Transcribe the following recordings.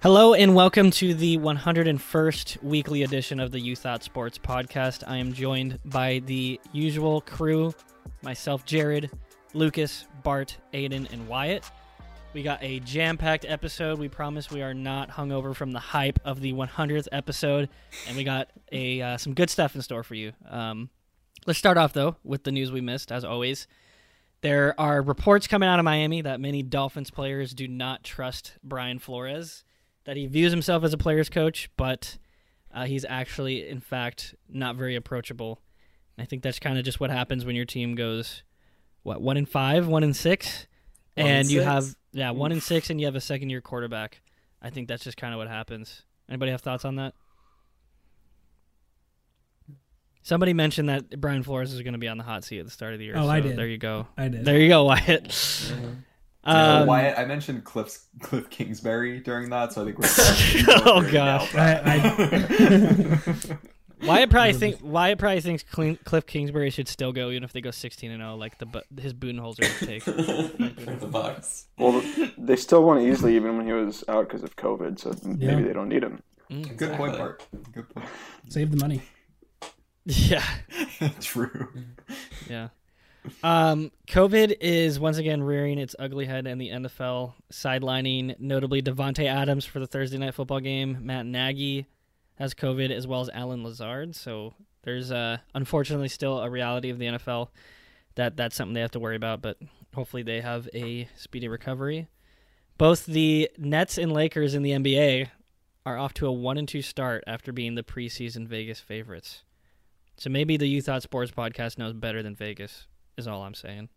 Hello and welcome to the 101st weekly edition of the You Thought Sports podcast. I am joined by the usual crew myself, Jarod, Lucas, Bart, Aidan, and Wyatt. We got a jam packed episode. We promise we are not hungover from the hype of the 100th episode, and we got a uh, some good stuff in store for you. Um, let's start off though with the news we missed, as always. There are reports coming out of Miami that many Dolphins players do not trust Brian Flores that he views himself as a player's coach, but uh, he's actually, in fact, not very approachable. And I think that's kind of just what happens when your team goes, what, one in five, one in six, One and in you six? have yeah one in six, and you have a second year quarterback. I think that's just kind of what happens. Anybody have thoughts on that? Somebody mentioned that Brian Flores is going to be on the hot seat at the start of the year. Oh, so I did. There you go. I did. There you go, Wyatt. Um, Wyatt, I mentioned Cliff Cliff Kingsbury during that, so I think we're. Oh, we're gosh. nailed that. Wyatt probably think Wyatt probably thinks Cliff Kingsbury should still go even if they go sixteen and zero, like the Bu- his Budenholzer would take. for the Bucks. Well, they still won easily even when he was out because of COVID, so maybe Yeah. they don't need him. Mm. Good point, Bart. Good point. Save the money. Yeah, True. yeah. Um, COVID is once again rearing its ugly head in the NFL, sidelining notably Davante Adams for the Thursday night football game. Matt Nagy has COVID as well as Allen Lazard. So there's uh, unfortunately still a reality of the NFL that that's something they have to worry about. But hopefully they have a speedy recovery. Both the Nets and Lakers in the NBA are off to a one and two start after being the preseason Vegas favorites. So maybe the You Thought Sports podcast knows better than Vegas, is all I'm saying.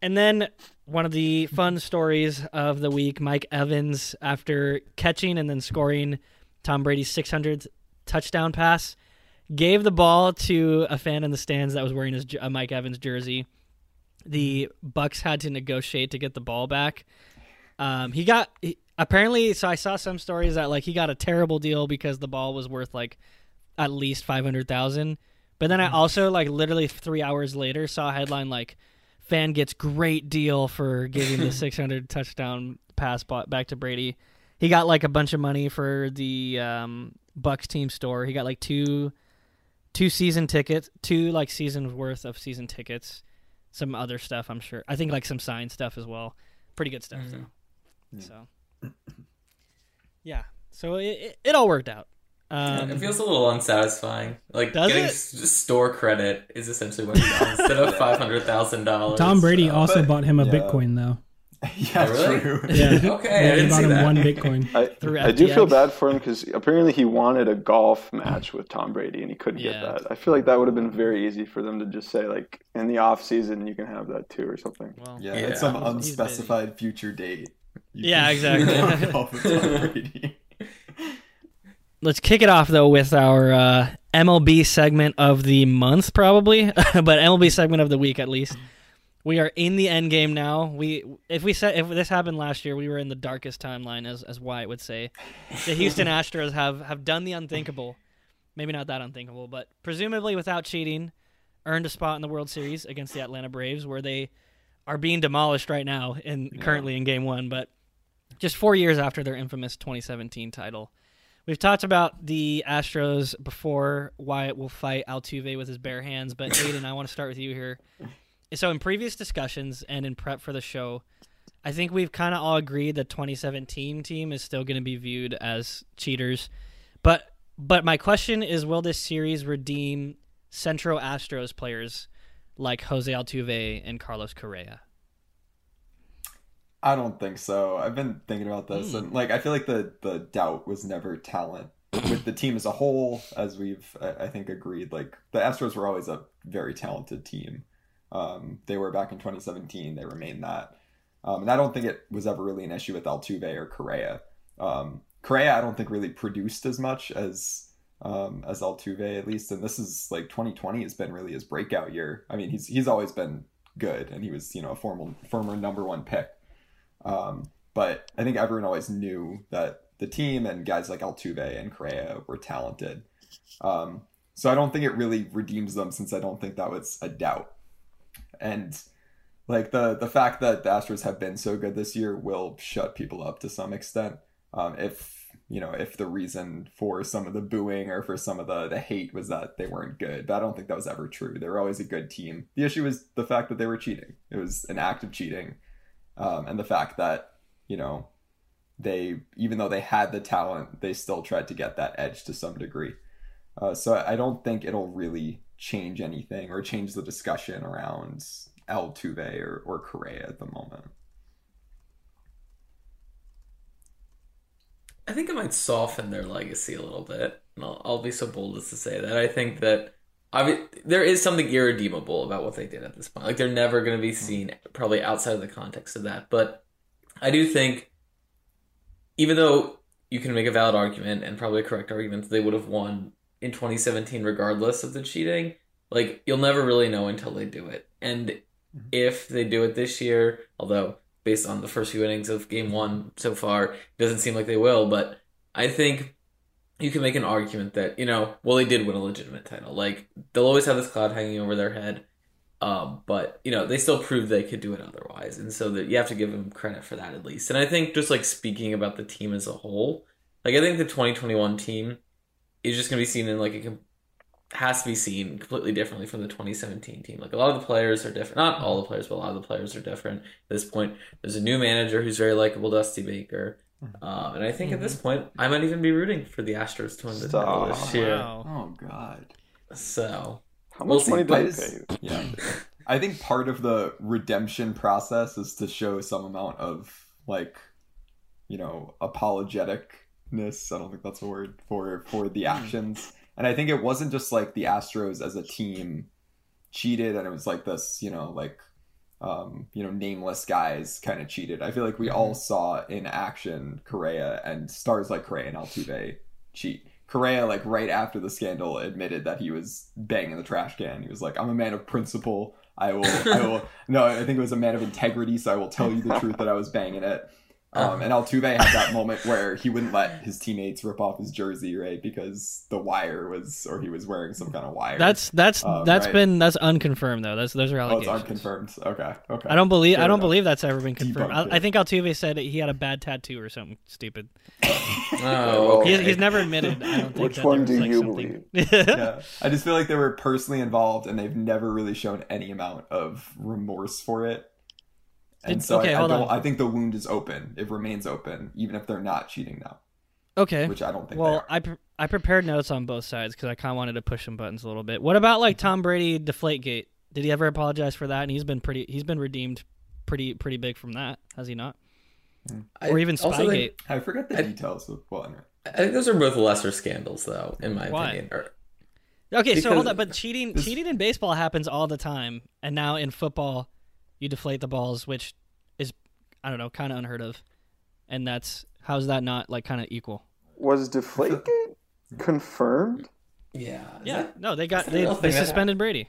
And then one of the fun stories of the week Mike Evans, after catching and then scoring Tom Brady's 600th touchdown pass, gave the ball to a fan in the stands that was wearing his a Mike Evans jersey. The Bucks had to negotiate to get the ball back. Um, he got he, apparently. So I saw some stories that like he got a terrible deal because the ball was worth like at least five hundred thousand. But then I also like literally three hours later saw a headline like fan gets great deal for giving the six hundred touchdown pass back to Brady. He got like a bunch of money for the um, Bucks team store. He got like two two season tickets, two like seasons worth of season tickets, some other stuff. I'm sure. I think like some signed stuff as well. Pretty good stuff though. So yeah, so it, it, it all worked out. Um, it feels a little unsatisfying. Like getting it? s- store credit is essentially what you got instead of five hundred thousand dollars. Tom Brady also but- bought him a yeah. Bitcoin though. Yeah, Oh, really? true. Yeah. Okay, I Yeah, he didn't bought see him that. one Bitcoin. I, I do feel bad for him because apparently he wanted a golf match with Tom Brady and he couldn't Yeah. get that. I feel like that would have been very easy for them to just say like in the off season you can have that too or something. well, Yeah, Yeah. it's some He's- he's busy. unspecified future date. You Yeah, can exactly. go golf with Tom Brady. Let's kick it off though with our uh, MLB segment of the month, probably, but MLB segment of the week at least. We are in the end game now. We if we said if this happened last year, we were in the darkest timeline, as as Wyatt would say. The Houston Astros have have done the unthinkable. Maybe not that unthinkable, but presumably without cheating, earned a spot in the World Series against the Atlanta Braves, where they are being demolished right now in currently in Game One. But just four years after their infamous 2017 title. We've talked about the Astros before. Wyatt will fight Altuve with his bare hands, but Aidan, I want to start with you here. So, in previous discussions and in prep for the show, I think we've kind of all agreed the 2017 team is still going to be viewed as cheaters. But but my question is, will this series redeem Central Astros players like Jose Altuve and Carlos Correa? I don't think so. I've been thinking about this, Hmm. and like I feel like the the doubt was never talent with the team as a whole, as we've I, I think agreed. Like the Astros were always a very talented team. Um, they were back in 2017. They remain that, um, and I don't think it was ever really an issue with Altuve or Correa. Um, Correa, I don't think really produced as much as um, as Altuve at least, and this is like 2020 has been really his breakout year. I mean, he's he's always been good, and he was you know a formal former number one pick. Um, but I think everyone always knew that the team and guys like Altuve and Correa were talented. Um, so I don't think it really redeems them since I don't think that was a doubt. And like the the fact that the Astros have been so good this year will shut people up to some extent. Um, if you know, if the reason for some of the booing or for some of the the hate was that they weren't good, but I don't think that was ever true. They were always a good team. The issue was the fact that they were cheating. It was an act of cheating, um, and the fact that you know they even though they had the talent, they still tried to get that edge to some degree. Uh, so I don't think it'll really change anything or change the discussion around Altuve or, or Correa at the moment. I think it might soften their legacy a little bit. I'll, I'll be so bold as to say that. I think that I there is something irredeemable about what they did at this point. Like they're never going to be seen probably outside of the context of that. But I do think, even though you can make a valid argument and probably a correct argument that they would have won in 2017 regardless of the cheating, like you'll never really know until they do it. And mm-hmm. if they do it this year, although based on the first few innings of game one so far, it doesn't seem like they will, but I think you can make an argument that, you know, well, they did win a legitimate title. Like, they'll always have this cloud hanging over their head. Um, but, you know, they still proved they could do it otherwise. And so that you have to give them credit for that at least. And I think just like speaking about the team as a whole, like, I think the 2021 team is just going to be seen in like a has to be seen completely differently from the 2017 team. Like a lot of the players are different. Not all the players, but a lot of the players are different. At this point, there's a new manager who's very likable, Dusty Baker. Um, and I think at this point, I might even be rooting for the Astros to win the title this year. Wow. Oh God. So How We'll much money But did it's- they pay? Yeah. I think part of the redemption process is to show some amount of like, you know, apologeticness. I don't think that's a word for for the actions. And I think it wasn't just like the Astros as a team cheated and it was like this, you know, like um, you know, nameless guys kind of cheated. I feel like we all saw in action Correa and stars like Correa and Altuve cheat. Correa, like right after the scandal, admitted that he was banging the trash can. He was like, "I'm a man of principle. I will, I will." no, I think it was a man of integrity. So I will tell you the truth that I was banging it. Um, and Altuve had that moment where he wouldn't let his teammates rip off his jersey, right? Because the wire was, or he was wearing some kind of wire. That's that's Um, that's right. been that's unconfirmed though. That's those are oh, it's allegations. unconfirmed. Okay, okay. I don't believe Fair I don't enough. believe that's ever been confirmed. I, I think Altuve said he had a bad tattoo or something stupid. Oh, He's, okay. he's never admitted. I don't think Which that one there was, do like, you something... yeah. I just feel like they were personally involved and they've never really shown any amount of remorse for it. And Did- so okay, I, I hold don't on. I think the wound is open. It remains open, even if they're not cheating now. okay. Which I don't think Well, they are. I pre- I prepared notes on both sides because I kind of wanted to push some buttons a little bit. What about like Tom Brady Deflategate? Did he ever apologize for that? And he's been pretty. He's been redeemed pretty pretty big from that, has he not? I Or even also think- Spygate. I forget the I- details of well anyway. I think those are both lesser scandals, though, in my Why? opinion. Or, Okay, so hold Because- on, but cheating This- cheating in baseball happens all the time, and now in football, you deflate the balls, which is I don't know, kind of unheard of, and that's how's that not like kind of equal? Was Deflategate confirmed? yeah. Yeah, that- no, they got they, they thing that suspended Brady.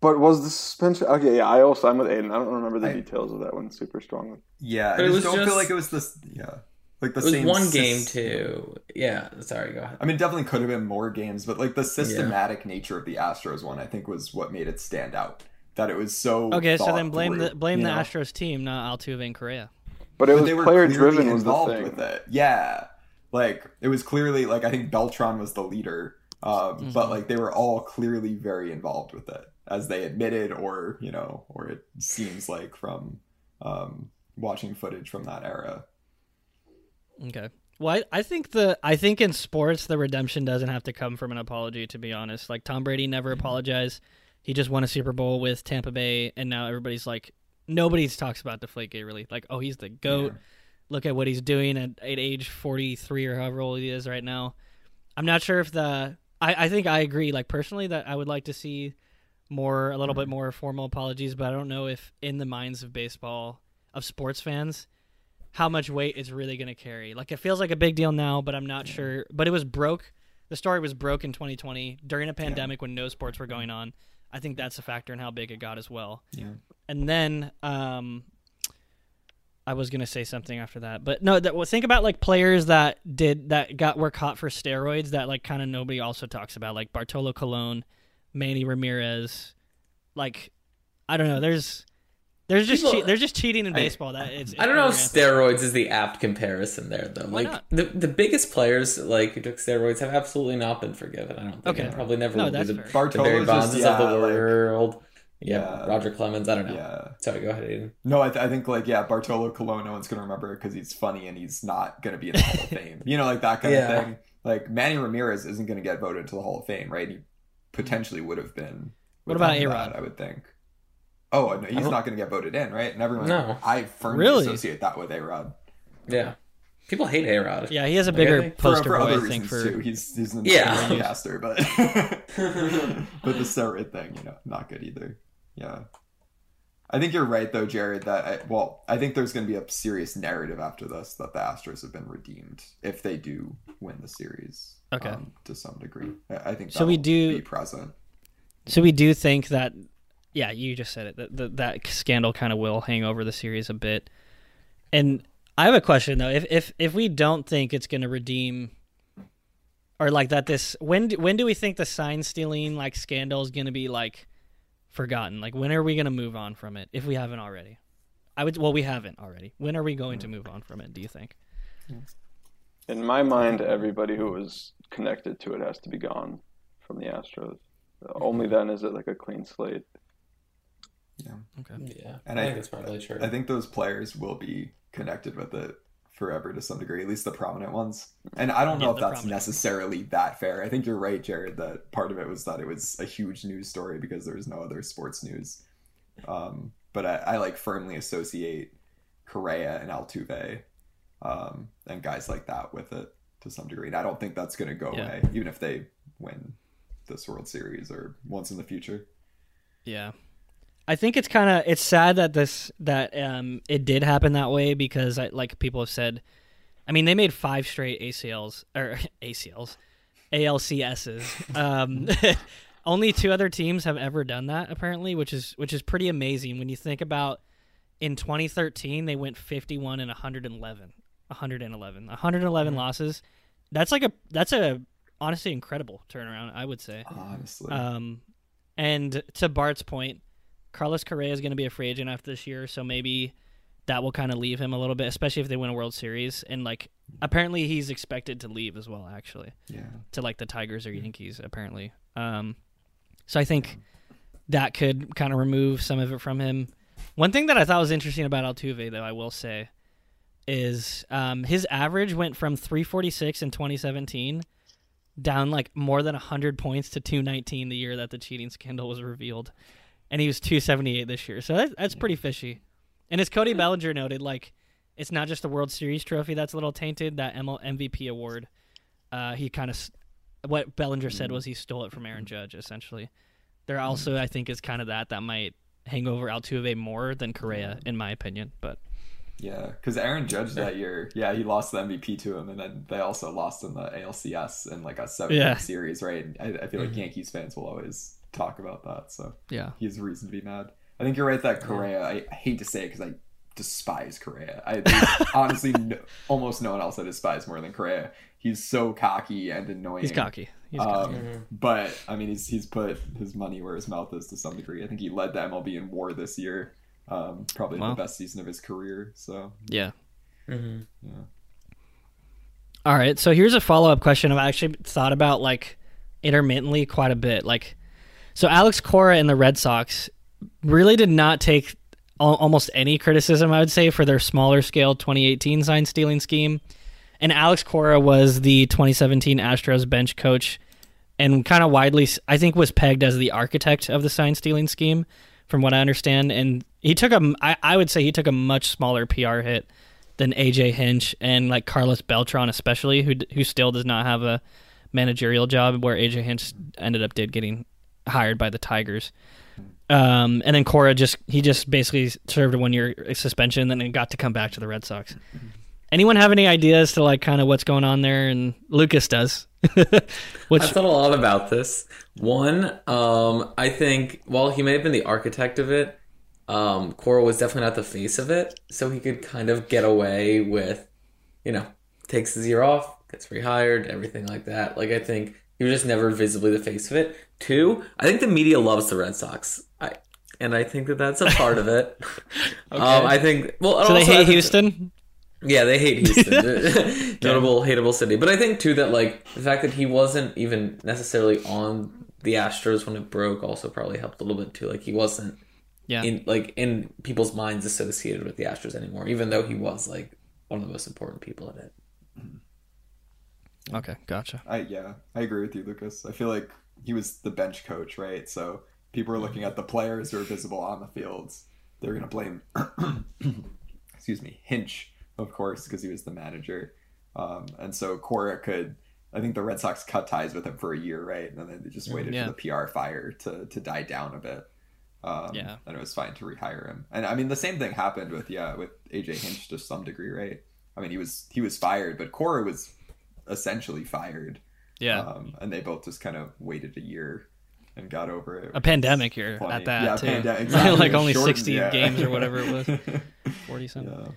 But was the suspension? Okay, yeah. I also I'm with Aidan. I don't remember the I- details of that one super strongly. Yeah, But I it just was don't just- feel like it was this yeah. Like the It was same one sys- game, too. Yeah, sorry, go ahead. I mean, definitely could have been more games, but like the systematic nature of the Astros one, I think, was what made it stand out. That it was so Okay, so then blame through, the blame the know? Astros team, not Altuve and Correa. But it But was they were player clearly driven was the involved thing. with it. Yeah, like it was clearly like I think Beltran was the leader, um, Mm-hmm. but like they were all clearly very involved with it, as they admitted, or you know, or it seems like from um, watching footage from that era. Okay. Well, I, I think the I think in sports the redemption doesn't have to come from an apology. To be honest, like Tom Brady never Mm-hmm. apologized. He just won a Super Bowl with Tampa Bay, and now everybody's like, nobody talks about Deflategate really. Like, oh, he's the goat. Yeah. Look at what he's doing at, at age forty three or however old he is right now. I'm not sure if the I, I think I agree. Like personally, that I would like to see more a little bit more formal apologies, but I don't know if in the minds of baseball of sports fans how much weight it's really going to carry. Like it feels like a big deal now, but I'm not sure. But it was broke. The story was broke in 2020 during a pandemic when no sports were going on. I think that's a factor in how big it got as well. Yeah. And then um, I was gonna say something after that, but no. That, well, think about like players that did that got were caught for steroids that like kind of nobody also talks about, like Bartolo Colon, Manny Ramirez. Like I don't know. There's There's just People- che- there's just cheating in I- baseball. That it's. I don't know if steroids is the apt comparison there, though. Why like not? the the biggest players like who took steroids have absolutely not been forgiven. I don't think. Okay. Probably never No, will be that's the, fair. the Barry Bonds yeah, of the like- world. yeah, Yeah. Roger Clemens. I don't know. Yeah. Sorry, go ahead, Aidan. No, I, th- I think like yeah, Bartolo Colon. No one's gonna remember because he's funny and he's not gonna be in the Hall of Fame. You know, like that kind Yeah. of thing. Like Manny Ramirez isn't gonna get voted to the Hall of Fame, right? He potentially would have been. What about without A-Rod? I would think. Oh no, he's don't- gonna get voted in, right? And everyone, No. I firmly Really? associate that with A Rod Yeah, people hate A Rod. Yeah, he has a bigger think- for, poster for boy. other I think reasons for too. He's he's an Yeah. yeah. caster, but but the steroid thing, you know, not good either. Yeah. I think you're right though, Jarod. That I, well, I think there's going to be a serious narrative after this that the Astros have been redeemed if they do win the series. Okay. um, to some degree, I, I think. So we do- be present. So we do think that, yeah, you just said it. That that, that scandal kind of will hang over the series a bit. And I have a question though. If if if we don't think it's going to redeem, or like that, this when do, when do we think the sign stealing like scandal is going to be like forgotten? Like when are we going to move on from it if we haven't already? I would. Well, we haven't already. When are we going to move on from it? Do you think? In my mind, everybody who was connected to it has to be gone from the Astros. Only then is it like a clean slate. Okay. Yeah, And I I- think that's probably true. I think those players will be connected with it forever to some degree, at least the prominent ones. And I don't know Yeah, if that's prominent. necessarily that fair. I think you're right, Jarod, that part of it was that it was a huge news story because there was no other sports news. Um, but I, I like firmly associate Correa and Altuve um, and guys like that with it to some degree. And I don't think that's going to go Yeah. away, even if they win this World Series or once in the future. Yeah. I think it's kind of it's sad that this that um it did happen that way because I, like people have said I mean they made five straight ACLs or ACLs ALCSs. Um only two other teams have ever done that apparently, which is which is pretty amazing when you think about in 2013 they went 51 and 111. 111. 111 losses. That's like a that's a honestly incredible turnaround, I would say. Honestly. Um, and to Bart's point, Carlos Correa is going to be a free agent after this year, so maybe that will kind of leave him a little bit, especially if they win a World Series. And like, apparently he's expected to leave as well, actually, yeah. to like the Tigers or Yankees, apparently. Um, so I think that could kind of remove some of it from him. One thing that I thought was interesting about Altuve, though, I will say, is um, his average went from 346 in 2017 down like more than 100 points to 219 the year that the cheating scandal was revealed. And he was 278 this year. So that, that's pretty fishy. And as Cody Bellinger noted, like, it's not just the World Series trophy that's a little tainted, that ML MVP award. Uh, he kind of, what Bellinger said mm-hmm. was he stole it from Aaron mm-hmm. Judge, essentially. There also, mm-hmm. I think, is kind of that that might hang over Altuve more than Correa, in my opinion. But Yeah, because Aaron Judge that year, yeah, he lost the MVP to him, and then they also lost in the ALCS in like a seven Yeah. series, right? I, I feel like Yankees fans will always talk about that, so yeah, he has a reason to be mad. I think you're right that Correa. I, I hate to say it because I despise Correa. I honestly no, almost no one else I despise more than Correa. He's so cocky and annoying. he's cocky. He's Um, cocky. But I mean, he's he's put his money where his mouth is to some degree. I think he led the MLB in WAR this year. Um, probably Wow. the best season of his career. So Yeah. Mhm. yeah. All right, so here's a follow up question I've actually thought about like intermittently quite a bit. Like, so Alex Cora and the Red Sox really did not take al- almost any criticism, I would say, for their smaller scale 2018 sign stealing scheme. And Alex Cora was the 2017 Astros bench coach and kind of widely, I think, was pegged as the architect of the sign stealing scheme, from what I understand. And he took a, I, I would say he took a much smaller PR hit than AJ Hinch and like Carlos Beltran, especially, who who still does not have a managerial job, where AJ Hinch ended up did getting hired by the Tigers. Um, and then Cora just he just basically served a one year suspension, and then he got to come back to the Red Sox. Anyone have any ideas to like kind of what's going on there? And Lucas does. Which I've thought a lot about this. One, um, I think while he may have been the architect of it, um, Cora was definitely not the face of it, so he could kind of get away with, you know, takes his year off, gets rehired, everything like that. Like I think he was just never visibly the face of it. Two, I think the media loves the Red Sox. I and I think that that's a part of it. um, I think. Well, So they also, I hate think- Houston. Yeah, they hate Houston. Notable, hateable city. But I think too that like the fact that he wasn't even necessarily on the Astros when it broke also probably helped a little bit too. Like he wasn't Yeah. in like in people's minds associated with the Astros anymore, even though he was like one of the most important people in it. Okay, gotcha. I yeah, I agree with you, Lucas. I feel like he was the bench coach, right? So people are looking at the players who are visible on the fields. They're gonna blame, excuse me, Hinch, of course, because he was the manager. Um, and so Cora could, I think the Red Sox cut ties with him for a year, right? And then they just waited Yeah. for the PR fire to to die down a bit. Um, Yeah. and it was fine to rehire him. And I mean, the same thing happened with yeah with AJ Hinch to some degree, right? I mean, he was he was fired, but Cora was essentially fired. Yeah. Um, and they both just kind of waited a year and got over it. a pandemic here Funny. at that yeah, too. pande- exactly. like only shortened, 60 yeah. games or whatever it was. 40 something. yeah.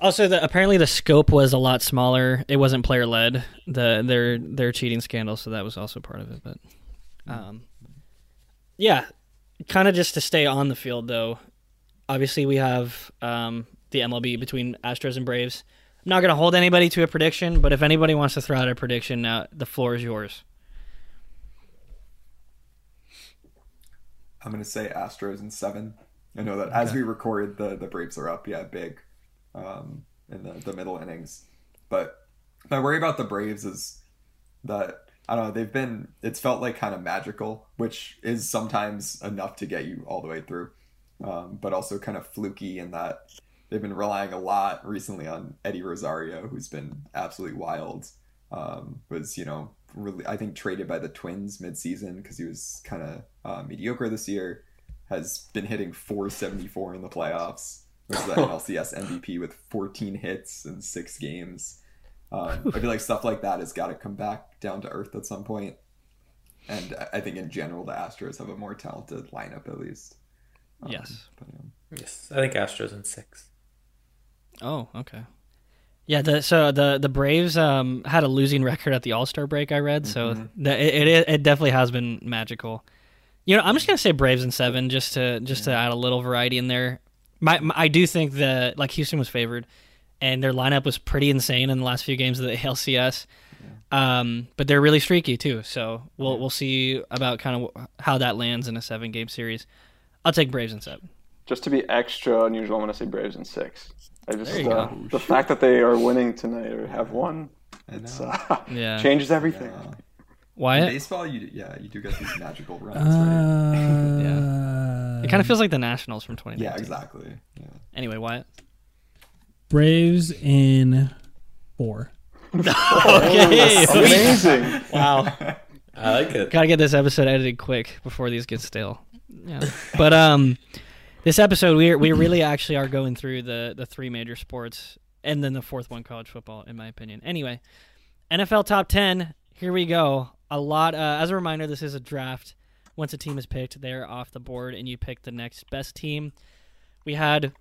Also, the, apparently the scope was a lot smaller. It wasn't player led. The their their cheating scandal, so that was also part of it. But, um, yeah, kind of just to stay on the field though. Obviously, we have um, the MLB between Astros and Braves. I'm not going to hold anybody to a prediction, but if anybody wants to throw out a prediction, now the floor is yours. I'm gonna say Astros in seven. I know that as we record, the the Braves are up, yeah, big, um, in the the middle innings. But my worry about the Braves is that I don't know. They've been. It's felt like kind of magical, which is sometimes enough to get you all the way through, um, but also kind of fluky in that they've been relying a lot recently on Eddie Rosario, who's been absolutely wild. Um, was you know really I think traded by the Twins midseason because he was kind of uh, mediocre this year. Has been hitting 474 in the playoffs. Was the NLCS MVP with 14 hits in six games. Um, I feel like stuff like that has got to come back down to earth at some point. And I- I think in general, the Astros have a more talented lineup at least. Um, Yes. but, um, Yes, I think Astros in six. Oh, okay. Yeah, the so the the Braves um had a losing record at the All Star break. I read, so the, it, it it definitely has been magical. You know, I'm just gonna say Braves in seven, just to just to add a little variety in there. My, my I do think that like Houston was favored, and their lineup was pretty insane in the last few games of the ALCS. Um, but they're really streaky too, so we'll we'll see about kind of how that lands in a seven game series. I'll take Braves in seven. Just to be extra unusual, I'm going to say Braves in six. I just uh, go. the fact that they are winning tonight or have won, I it's uh, Yeah. changes everything. Yeah. In baseball, you yeah, you do get these magical runs, right? Yeah. it kind of feels like the Nationals from 2019. Yeah, exactly. Yeah. Anyway, Wyatt. Braves in four. Okay. Amazing. wow. I like it. Gotta get this episode edited quick before these get stale. Yeah. But um, this episode we we really actually are going through the the three major sports and then the fourth one, college football, in my opinion. Anyway, NFL top ten. Here we go. A lot. Uh, as a reminder, this is a draft. Once a team is picked, they're off the board, and you pick the next best team. We had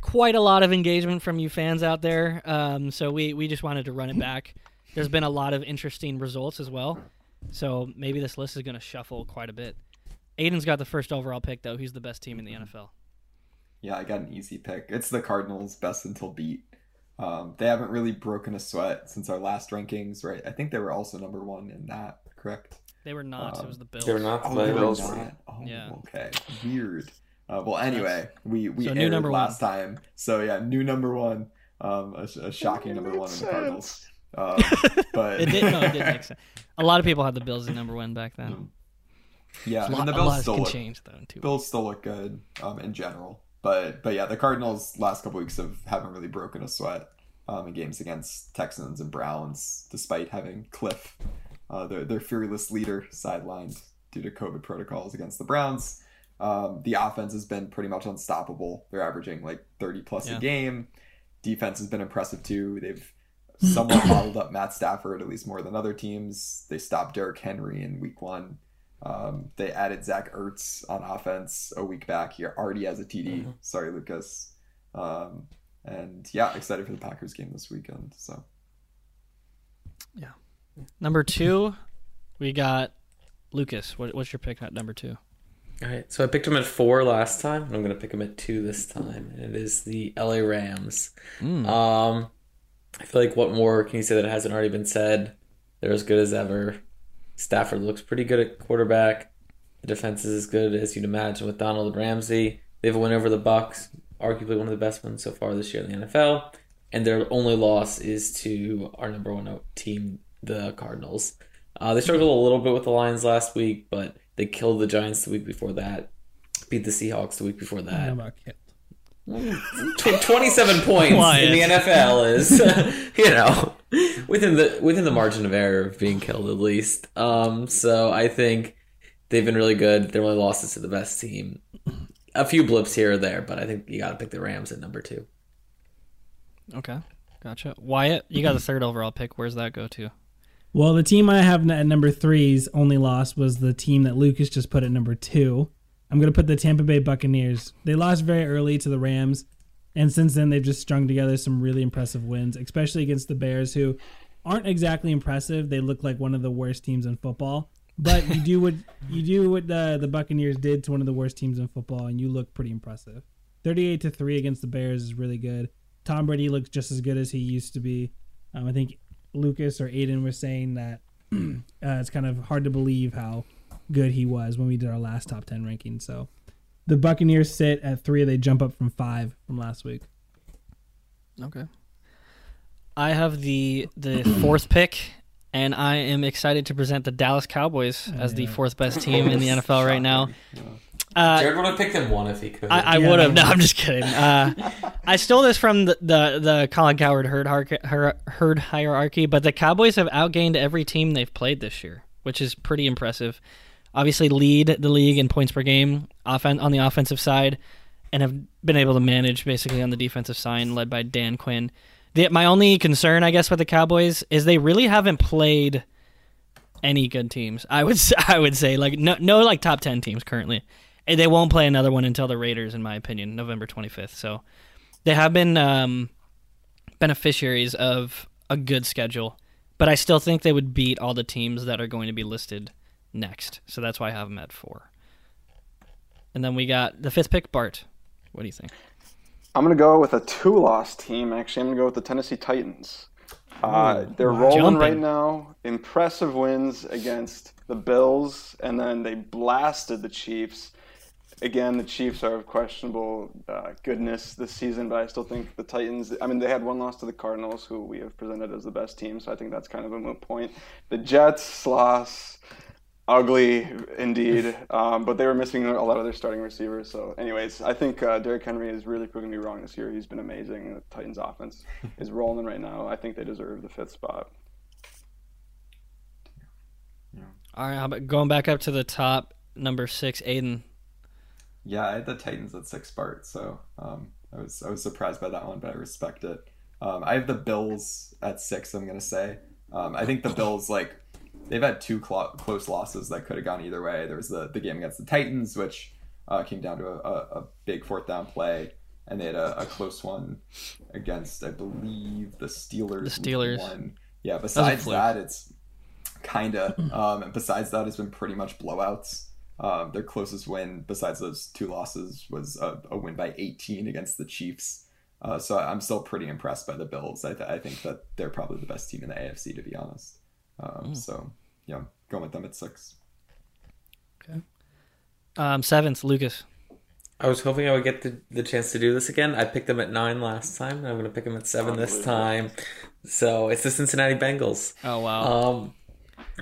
quite a lot of engagement from you fans out there, um, so we we just wanted to run it back. There's been a lot of interesting results as well. So maybe this list is going to shuffle quite a bit. Aidan's got the first overall pick, though. Who's the best team in the NFL? Yeah, I got an easy pick. It's the Cardinals, best until beat. Um, they haven't really broken a sweat since our last rankings, right? I think they were also number one in that, correct? They were not. Um, it was the Bills. They were not the Oh, they were not? Oh, Yeah. okay. Weird. Uh, well, anyway, we we So new aired number one. last time, so yeah, new number one. Um, a, a shocking number one in the Cardinals. Um, but It did. No, it did make sense. A lot of people had the Bills as number one back then. Yeah, A I mean, the Bills still look change though. Too. Bills still look good um, in general, but but yeah, the Cardinals last couple weeks have haven't really broken a sweat um, in games against Texans and Browns, despite having Cliff, uh, their their fearless leader, sidelined due to COVID protocols against the Browns. Um, the offense has been pretty much unstoppable. They're averaging like thirty plus Yeah. a game. Defense has been impressive too. They've somewhat modeled up Matt Stafford at least more than other teams. They stopped Derrick Henry in Week One. Um, they added Zach Ertz on offense a week back. He already has a TD. Sorry, Lucas. Um, and yeah, excited for the Packers game this weekend. So yeah. Number two, we got Lucas. What, what's your pick at number two? All right, so I picked them at four last time, and I'm going to pick them at two this time. And it is the LA Rams. Mm. Um, I feel like what more can you say that hasn't already been said? They're as good as ever. Stafford looks pretty good at quarterback. The defense is as good as you'd imagine with Donald Ramsey. They have a win over the Bucks, arguably one of the best ones so far this year in the NFL. And their only loss is to our number one team, the Cardinals. Uh, they struggled a little bit with the Lions last week, but they killed the Giants the week before that. Beat the Seahawks the week before I don't that. know about Kit. Tw- 27 points Quiet. in the NFL is, you know, within the within the margin of error of being killed at least. Um, so I think they've been really good. Their only losses to the best team. A few blips here or there, but I think you got to pick the Rams at number two. Okay, gotcha. Wyatt, you got the third overall pick. Where's that go to? Well, the team I have at number three's only loss was the team that Lucas just put at number two. I'm going to put the Tampa Bay Buccaneers. They lost very early to the Rams, and since then they've just strung together some really impressive wins, especially against the Bears, who aren't exactly impressive. They look like one of the worst teams in football. But you do what you do what the, the Buccaneers did to one of the worst teams in football, and you look pretty impressive. 38 to three against the Bears is really good. Tom Brady looks just as good as he used to be. Um, I think Lucas or Aidan were saying that uh, it's kind of hard to believe how good he was when we did our last top 10 ranking. So the Buccaneers sit at three. They jump up from five from last week. Okay. I have the the fourth pick, and I am excited to present the Dallas Cowboys as the fourth best team in the NFL right now. Uh, Jarod would have picked them one if he could. I, I Yeah. would have. No, I'm just kidding. Uh, I stole this from the the, the Colin Cowherd herd, harc- herd hierarchy, but the Cowboys have outgained every team they've played this year, which is pretty impressive. Obviously, lead the league in points per game offen- on the offensive side, and have been able to manage basically on the defensive side, led by Dan Quinn. The, my only concern, I guess, with the Cowboys is they really haven't played any good teams. I would I would say like no no like top ten teams currently. And they won't play another one until the Raiders, in my opinion, November 25th. So they have been um, beneficiaries of a good schedule, but I still think they would beat all the teams that are going to be listed next. So that's why I have them at four. And then we got the fifth pick, Bart. What do you think? I'm gonna go with a two-loss team. Actually, I'm gonna go with the Tennessee Titans. Uh, they're wow. rolling Jumping. right now. Impressive wins against the Bills, and then they blasted the Chiefs. Again, the Chiefs are of questionable uh, goodness this season, but I still think the Titans. I mean, they had one loss to the Cardinals, who we have presented as the best team, so I think that's kind of a moot point. The Jets loss, ugly indeed, um, but they were missing a lot of their starting receivers. So, anyways, I think uh, Derrick Henry is really proving me wrong this year. He's been amazing. The Titans' offense is rolling right now. I think they deserve the fifth spot. All right, how about going back up to the top, number six, Aidan. Yeah, I had the Titans at six Bart, so um, I was I was surprised by that one, but I respect it. Um, I have the Bills at six. I'm gonna say. Um, I think the Bills like they've had two clo- close losses that could have gone either way. There was the the game against the Titans, which uh, came down to a, a, a big fourth down play, and they had a, a close one against I believe the Steelers. The Steelers. Yeah. Besides fluke. that, it's kind of. Um, and besides that, it's been pretty much blowouts. Um, their closest win, besides those two losses, was a, a win by 18 against the Chiefs. Uh, so I'm still pretty impressed by the Bills. I, th- I think that they're probably the best team in the AFC, to be honest. Um, So, yeah, going with them at six. Okay. Um, seventh, Lucas. I was hoping I would get the, the chance to do this again. I picked them at nine last time, and I'm going to pick them at seven this time. So it's the Cincinnati Bengals. Oh wow. Um,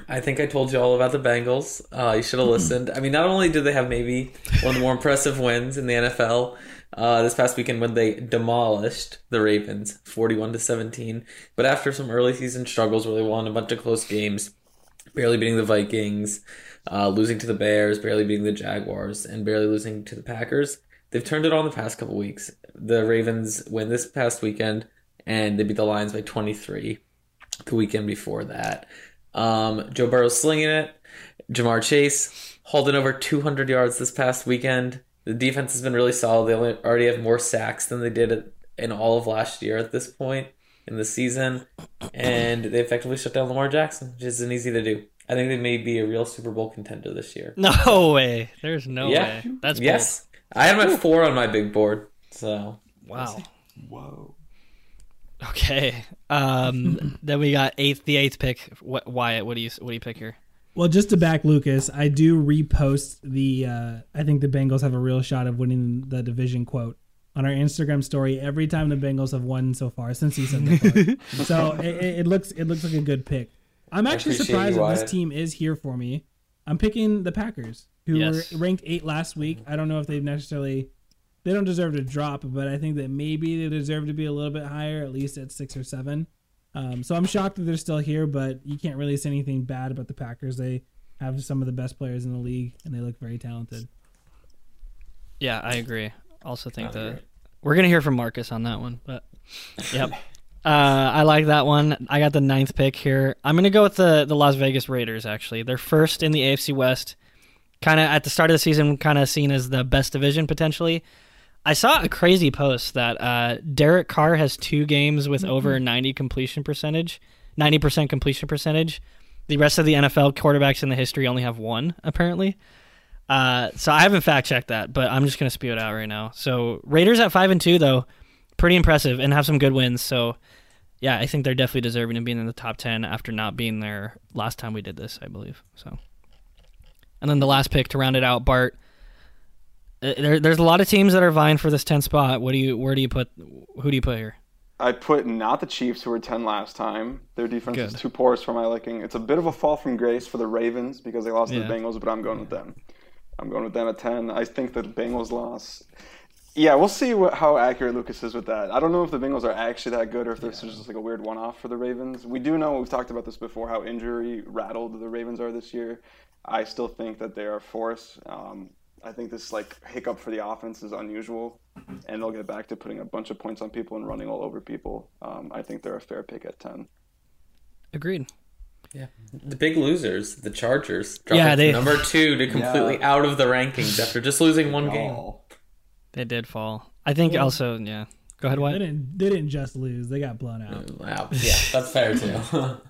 I think I told you all about the Bengals. Uh, you should have listened. I mean, not only do they have maybe one of the more impressive wins in the NFL uh, this past weekend when they demolished the Ravens, forty-one to seventeen, but after some early season struggles where they won a bunch of close games, barely beating the Vikings, uh, losing to the Bears, barely beating the Jaguars, and barely losing to the Packers. They've turned it on the past couple weeks. The Ravens win this past weekend, and they beat the Lions by 23 the weekend before that. Um, Joe Burrow's slinging it. Ja'Marr Chase holding over 200 yards this past weekend. The defense has been really solid. They only, already have more sacks than they did in all of last year at this point in the season, and they effectively shut down Lamar Jackson, which isn't easy to do. I think they may be a real Super Bowl contender this year. No way. There's no Yeah. way. That's yes, I have them at four on my big board. So. Wow. Whoa. Okay. Um. then we got eighth, the eighth pick. What Wyatt? What do you what do you pick here? Well, just to back Lucas, I do repost the. Uh, I think the Bengals have a real shot of winning the division quote on our Instagram story every time the Bengals have won so far since he said that. so it, it, it looks it looks like a good pick. I'm actually surprised you, that this team is here for me. I'm picking the Packers, who Yes. were ranked eight last week. I don't know if they've necessarily they don't deserve to drop, but I think that maybe they deserve to be a little bit higher, at least at six or seven. Um, so I'm shocked that they're still here, but you can't really say anything bad about the Packers. They have some of the best players in the league, and they look very talented. Yeah, I agree. Also think that agree. we're gonna hear from Marcus on that one, but yep. Uh, I like that one. I got the ninth pick here. I'm gonna go with the the Las Vegas Raiders. Actually, they're first in the AFC West. Kind of at the start of the season, kind of seen as the best division potentially. I saw a crazy post that uh, Derek Carr has two games with over 90 completion percentage, 90% completion percentage. The rest of the NFL quarterbacks in the history only have one, apparently. Uh, so I haven't fact checked that, but I'm just gonna spew it out right now. So Raiders at five and two though, pretty impressive and have some good wins. So yeah, I think they're definitely deserving of being in the top ten after not being there last time we did this, I believe. So, and then the last pick to round it out, Bart. Uh, There, there's a lot of teams that are vying for this 10 spot. What do you? Where do you put? Who do you put here? I put not the Chiefs, who were 10 last time. Their defense is too porous for my liking. It's a bit of a fall from grace for the Ravens because they lost to the Bengals, but I'm going with them. I'm going with them at 10. I think the Bengals loss. Yeah, we'll see what, how accurate Lucas is with that. I don't know if the Bengals are actually that good or if this is just like a weird one off for the Ravens. We do know, we've talked about this before, how injury rattled the Ravens are this year. I still think that they are a force. Um, I think this like hiccup for the offense is unusual, and they'll get back to putting a bunch of points on people and running all over people. Um, I think they're a fair pick at ten. Agreed. yeah, the big losers, the Chargers, dropping Yeah, they- number two to completely out of the rankings after just losing one game. They did fall. I think Well- also, yeah. Go ahead, They didn't. They didn't just lose. They got blown out. Wow, yeah, that's fair too.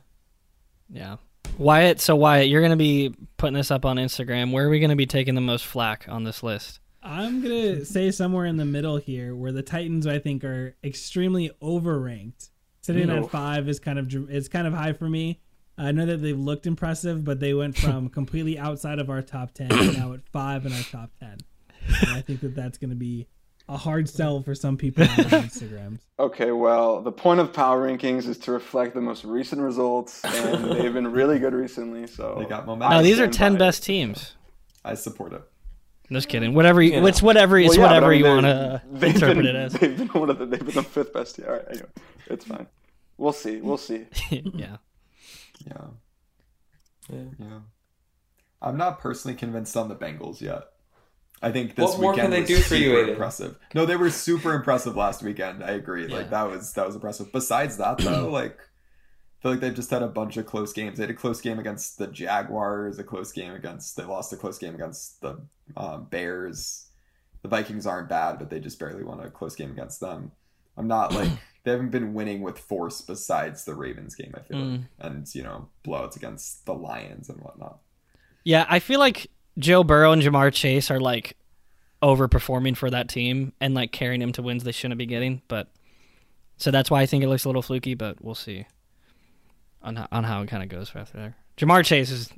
Yeah. Wyatt, so Wyatt, you're going to be putting this up on Instagram. Where are we going to be taking the most flack on this list? I'm gonna say somewhere in the middle here, where the Titans I think are extremely overranked. Sitting No. at five is kind of it's kind of high for me. I know that they've looked impressive, but they went from completely outside of our top ten to now at five in our top ten. And I think that that's going to be a hard sell for some people on Instagram. Okay, well, the point of power rankings is to reflect the most recent results, and they've been really good recently. So They got momentum. No, these are 10 by it. best teams. I support it. Just kidding. Whatever you, You know. it's whatever it's Well, yeah, whatever I mean, you want to interpret been, it as. They've been one of the they've been the fifth best team. All right, anyway, it's fine. We'll see. We'll see. yeah. Yeah. Yeah. Yeah. I'm not personally convinced on the Bengals yet. I think this What more weekend can they was do for you, super Aidan? impressive. No, they were super impressive last weekend. I agree. Yeah. Like that was that was impressive. Besides that though, like I feel like they've just had a bunch of close games. They had a close game against the Jaguars, a close game against they lost a close game against the um, Bears. The Vikings aren't bad, but they just barely won a close game against them. I'm not like they haven't been winning with force besides the Ravens game, I feel Mm. like. And, you know, blowouts against the Lions and whatnot. Yeah, I feel like Joe Burrow and Ja'Marr Chase are like overperforming for that team and like carrying him to wins they shouldn't be getting. But so that's why I think it looks a little fluky. But we'll see on how, on how it kind of goes after there. Ja'Marr Chase is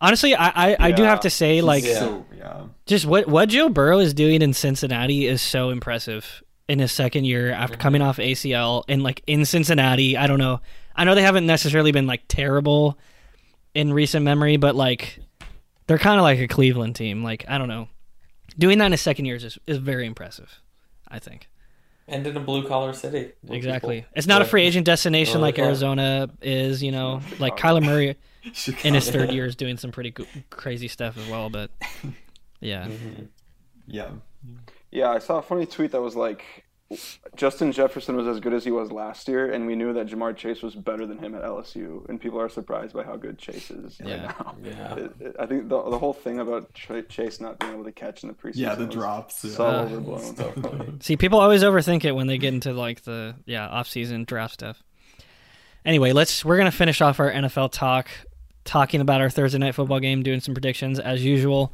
honestly, I I, I do have to say like Yeah. Yeah. just what what Joe Burrow is doing in Cincinnati is so impressive in his second year after coming mm-hmm. off ACL and like in Cincinnati. I don't know. I know they haven't necessarily been like terrible in recent memory, but like they're kind of like a Cleveland team. Like I don't know, doing that in his second year is is very impressive. I think and in a blue collar city. exactly. people- It's not a free agent destination like. Arizona is. You know, like Kyler Murray in his third year is doing some pretty go- crazy stuff as well. But yeah, Mhm. Yeah. Yeah, I saw a funny tweet that was like, Justin Jefferson was as good as he was last year, and we knew that Ja'Marr Chase was better than him at LSU, and people are surprised by how good Chase is Yeah. right now. Yeah. It- it- I think the, the whole thing about Ch- Chase not being able to catch in the preseason Yeah, the was drops. so yeah. Uh, overblown. So. See, people always overthink it when they get into like the yeah off-season draft stuff. Anyway, let's we're gonna finish off our NFL talk. talking about our Thursday night football game, doing some predictions as usual.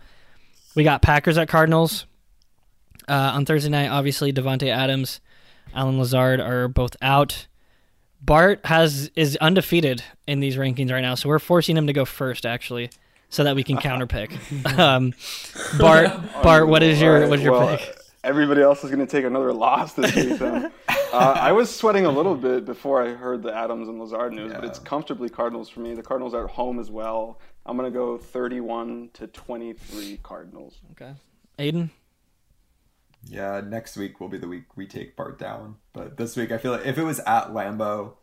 We got Packers at Cardinals uh, on Thursday night. Obviously, Davante Adams, Allen Lazard are both out. Bart has is undefeated in these rankings right now, so we're forcing him to go first, actually, so that we can counterpick. um, Bart, Bart, what is your what's your well, pick? Everybody else is going to take another loss this week. Then. uh, I was sweating a little bit before I heard the Adams and Lazard news, but it's comfortably Cardinals for me. The Cardinals are at home as well. I'm going to go 31 to 23 Cardinals. Okay, Aidan. Yeah, next week will be the week we take Bart down. But this week, I feel like if it was at Lambeau,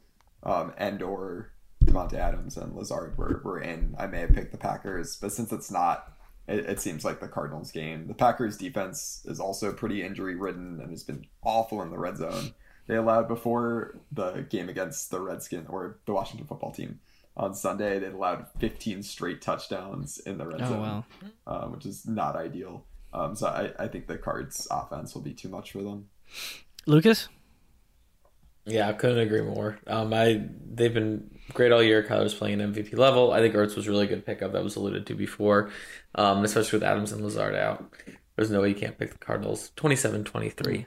um, and or Davante Adams and Lazard were, were in, I may have picked the Packers. But since it's not, it, it seems like the Cardinals game. The Packers defense is also pretty injury ridden and has been awful in the red zone. They allowed before the game against the Redskins or the Washington football team on Sunday. They allowed 15 straight touchdowns in the red Oh zone wow. um, which is not ideal. Um, so I, I think the Cards' offense will be too much for them. Lucas. Yeah, I couldn't agree more. Um, I they've been great all year. Kyler's playing an MVP level. I think Ertz was a really good pickup that was alluded to before, um, especially with Adams and Lazard out. There's no way you can't pick the Cardinals. 27-23.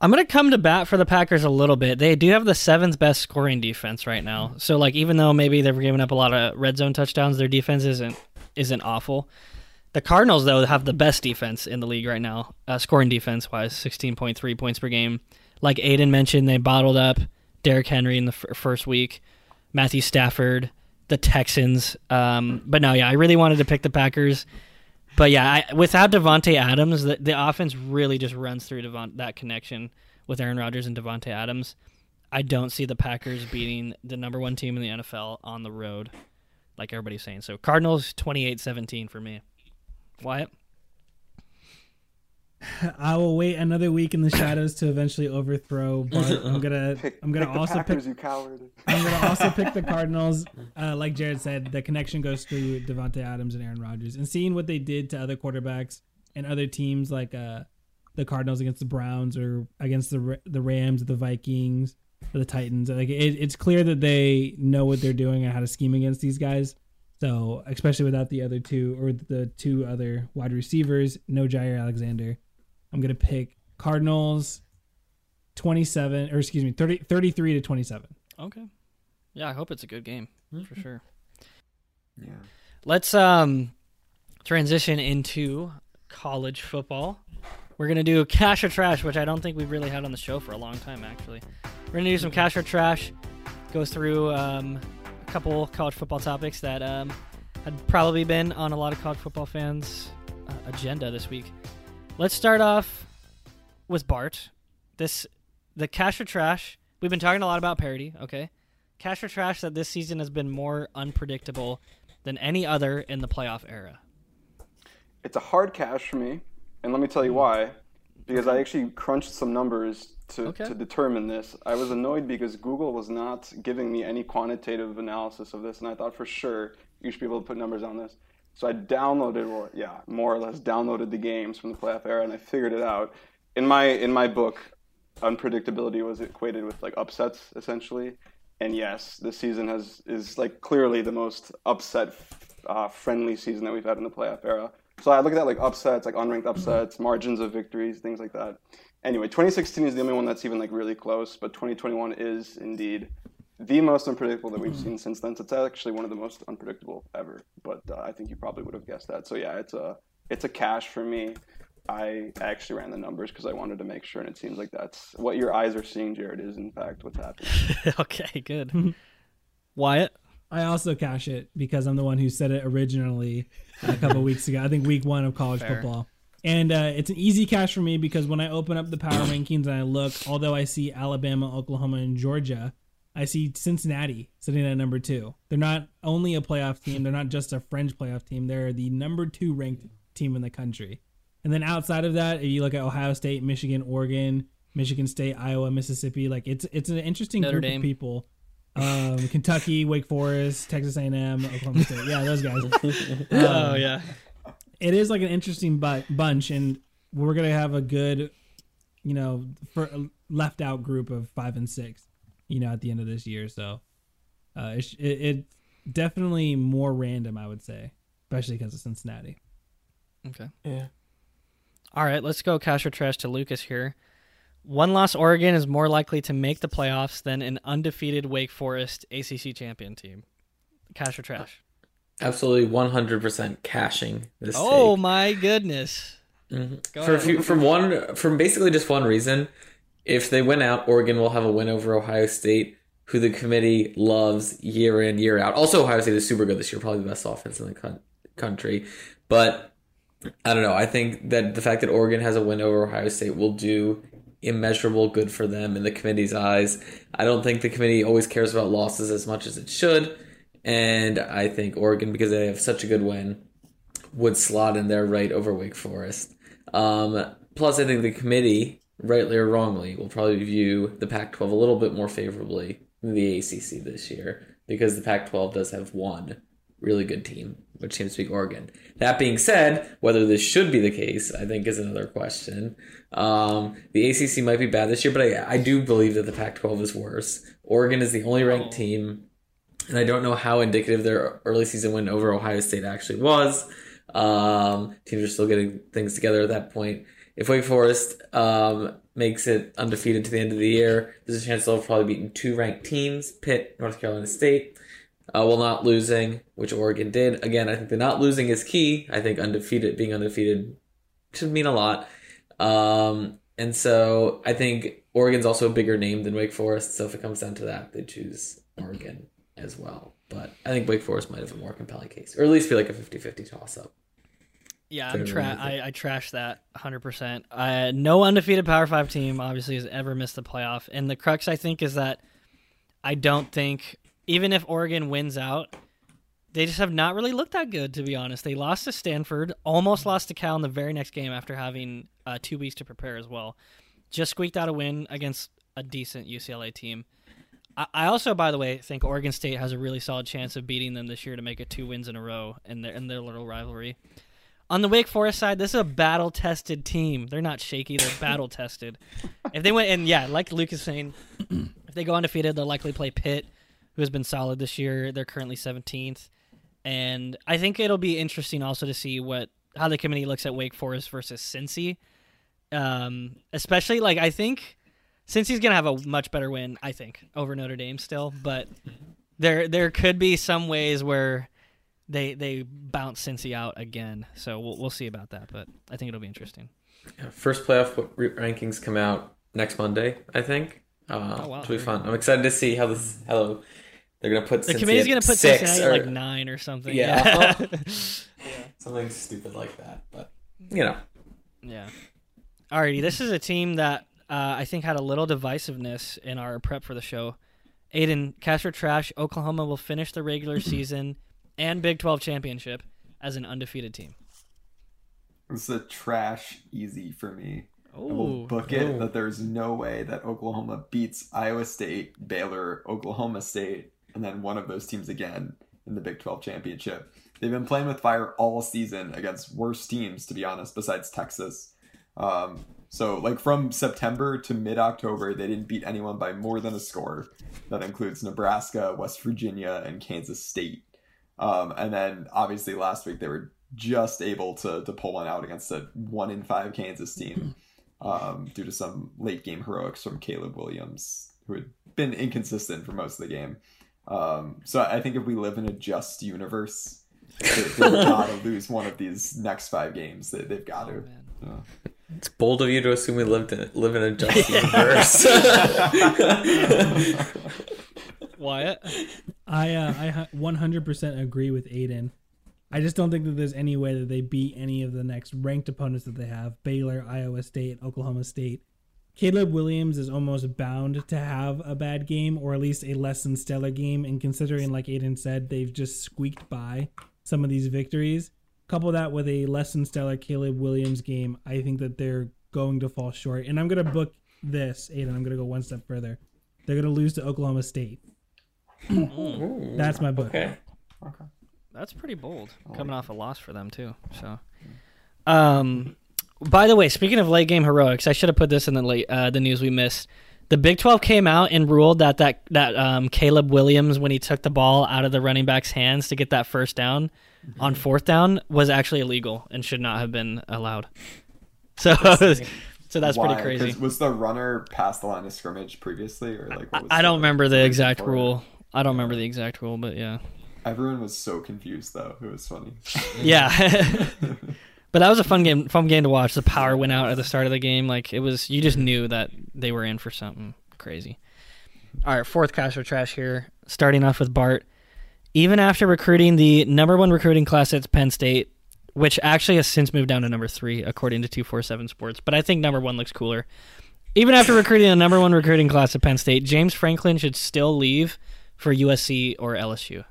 I'm gonna come to bat for the Packers a little bit. They do have the seventh best scoring defense right now. So like even though maybe they've given up a lot of red zone touchdowns, their defense isn't isn't awful. The Cardinals though have the best defense in the league right now, uh, scoring defense wise, 16.3 points per game. Like Aidan mentioned, they bottled up Derrick Henry in the f- first week, Matthew Stafford, the Texans. Um, but no, yeah, I really wanted to pick the Packers. But yeah, I, without Davante Adams, the, the offense really just runs through that connection with Aaron Rodgers and Davante Adams. I don't see the Packers beating the number one team in the NFL on the road, like everybody's saying. So Cardinals 28-17 for me. Wyatt? I will wait another week in the shadows to eventually overthrow. Bart. I'm gonna Pick, I'm gonna pick also Packers, pick you coward. I'm gonna also pick the Cardinals. Uh, like Jarod said, the connection goes through Davante Adams and Aaron Rodgers, and seeing what they did to other quarterbacks and other teams like uh, the Cardinals against the Browns or against the Ra- the Rams, the Vikings, or the Titans. Like it, it's clear that they know what they're doing and how to scheme against these guys. So especially without the other two or the two other wide receivers, no Jaire Alexander. I'm gonna pick Cardinals. 27 or excuse me 30, 33 to 27 Okay. Yeah, I hope it's a good game for sure. Yeah. Let's um transition into college football. We're gonna do cash or trash, which I don't think we've really had on the show for a long time. Actually, we're gonna do some cash or trash. Go through um, a couple college football topics that um, had probably been on a lot of college football fans' uh, agenda this week. Let's start off with Bart. This the cash or trash. We've been talking a lot about parity. Okay, cash or trash that this season has been more unpredictable than any other in the playoff era. It's a hard cash for me, and let me tell you why. Because I actually crunched some numbers to, Okay. to determine this. I was annoyed because Google was not giving me any quantitative analysis of this, and I thought for sure you should be able to put numbers on this. So I downloaded, or yeah, more or less downloaded the games from the playoff era, and I figured it out. In my in my book, unpredictability was equated with like upsets essentially, and yes, this season has is like clearly the most upset uh, friendly season that we've had in the playoff era. So I look at that like upsets, like unranked upsets, margins of victories, things like that. Anyway, 2016 is the only one that's even like really close, but 2021 is indeed the most unpredictable that we've seen since then. So it's actually one of the most unpredictable ever. But uh, I think you probably would have guessed that. So yeah, it's a it's a cash for me. I actually ran the numbers because I wanted to make sure, and it seems like that's what your eyes are seeing, Jarod, is in fact what's happening. okay, good. Wyatt? I also cash it because I'm the one who said it originally a couple weeks ago. I think week one of college Fair. football. And uh, it's an easy cash for me because when I open up the power rankings and I look, although I see Alabama, Oklahoma, and Georgia, I see Cincinnati sitting at number two. They're not only a playoff team, they're not just a fringe playoff team. They're the number two ranked team in the country. And then outside of that, if you look at Ohio State, Michigan, Oregon, Michigan State, Iowa, Mississippi, like it's it's an interesting Notre group Dame. of people. Um, Kentucky, Wake Forest, Texas A&M, Oklahoma State. Yeah, those guys. oh yeah. It is like an interesting bu- bunch, and we're gonna have a good, you know, for left out group of five and six. You know, at the end of this year, so uh, it, it, it definitely more random, I would say, especially because of Cincinnati. Okay. Yeah. All right, let's go cash or trash to Lucas here. One loss Oregon is more likely to make the playoffs than an undefeated Wake Forest ACC champion team. Cash or trash? Absolutely 100% cashing this Oh take. my goodness. Mhm. Go For few, from one, from basically just one reason. If they win out, Oregon will have a win over Ohio State, who the committee loves year in year out. Also, Ohio State is super good this year, probably the best offense in the coun- country. But I don't know. I think that the fact that Oregon has a win over Ohio State will do immeasurable good for them in the committee's eyes. I don't think the committee always cares about losses as much as it should. And I think Oregon, because they have such a good win, would slot in there right over Wake Forest. Um, plus, I think the committee, rightly or wrongly, will probably view the Pac 12 a little bit more favorably than the ACC this year because the Pac 12 does have one really good team, which seems to be Oregon. That being said, whether this should be the case, I think is another question. Um, the ACC might be bad this year, but I, I do believe that the Pac 12 is worse. Oregon is the only ranked team and I don't know how indicative their early season win over Ohio State actually was. Um, teams are still getting things together at that point. If Wake Forest um, makes it undefeated to the end of the year, there's a chance they'll probably beaten two ranked teams: Pitt, North Carolina State. Uh, while not losing, which Oregon did. Again, I think the not losing is key. I think undefeated, being undefeated, should mean a lot. Um, and so I think Oregon's also a bigger name than Wake Forest. So if it comes down to that, they choose Oregon as well. But I think Wake Forest might have a more compelling case, or at least be like a 50-50 toss up. Yeah, I'm tra-. I, I trash that 100%. Uh, no undefeated Power 5 team obviously has ever missed the playoff. And the crux, I think, is that I don't think, even if Oregon wins out, they just have not really looked that good, to be honest. They lost to Stanford, almost lost to Cal in the very next game after having uh, two weeks to prepare as well. Just squeaked out a win against a decent UCLA team. I, also, by the way, think Oregon State has a really solid chance of beating them this year to make it two wins in a row in their, in their little rivalry. On the Wake Forest side, this is a battle tested team. They're not shaky, they're battle tested. If they went and yeah, like Luke is saying, if they go undefeated, they'll likely play Pitt, who has been solid this year. They're currently seventeenth. And I think it'll be interesting also to see what how the committee looks at Wake Forest versus Cincy. Um, especially like I think Cincy's gonna have a much better win, I think, over Notre Dame still, but there there could be some ways where they they bounce Cincy out again. So we'll we'll see about that, but I think it'll be interesting. First playoff rankings come out next Monday, I think. Uh, Oh, wow. It'll be fun. I'm excited to see how this. How they're gonna put. The Cincy committee's gonna put six or like nine or something. Yeah. Yeah. something stupid like that. But you know, yeah. Alrighty, this is a team that uh, I think had a little divisiveness in our prep for the show. Aidan, cash or trash, Oklahoma will finish the regular season and Big 12 championship as an undefeated team. It's a trash easy for me. I will Oh, book it Oh. that there's no way that Oklahoma beats Iowa State, Baylor, Oklahoma State, and then one of those teams again in the Big 12 championship. They've been playing with fire all season against worse teams, to be honest, besides Texas. Um, so, like from September to mid October, they didn't beat anyone by more than a score. That includes Nebraska, West Virginia, and Kansas State. Um, and then obviously last week they were just able to, to pull one out against a one in five Kansas team um, due to some late game heroics from Caleb Williams, who had been inconsistent for most of the game. Um, so I think if we live in a just universe, they, they've got to lose one of these next five games. They, they've got to. Oh. It's bold of you to assume we lived in live in a just universe. Wyatt? I uh, I 100% agree with Aidan. I just don't think that there's any way that they beat any of the next ranked opponents that they have Baylor, Iowa State, Oklahoma State. Caleb Williams is almost bound to have a bad game or at least a less than stellar game. And considering, like Aidan said, they've just squeaked by some of these victories, couple that with a less than stellar Caleb Williams game, I think that they're going to fall short. And I'm going to book this, Aidan. I'm going to go one step further. They're going to lose to Oklahoma State. Ooh, That's my book. okay. Okay. That's pretty bold, coming off a loss for them too. So, um, by the way, speaking of late game heroics, I should have put this in the late uh, the news we missed. The Big 12 came out and ruled that that that um, Caleb Williams when he took the ball out of the running back's hands to get that first down on fourth down was actually illegal and should not have been allowed. So so that's Why? pretty crazy. Was the runner past the line of scrimmage previously, or like? What was I don't remember the exact for it? rule. I don't remember the exact rule, but yeah. Everyone was so confused though. It was funny. Yeah. but that was a fun game fun game to watch. The power went out at the start of the game. Like it was you just knew that they were in for something crazy. All right, fourth cash or trash here. Starting off with Bart. Even after recruiting the number one recruiting class at Penn State, which actually has since moved down to number three, according to 247 Sports, but I think number one looks cooler. Even after recruiting the number one recruiting class at Penn State, James Franklin should still leave for USC or LSU.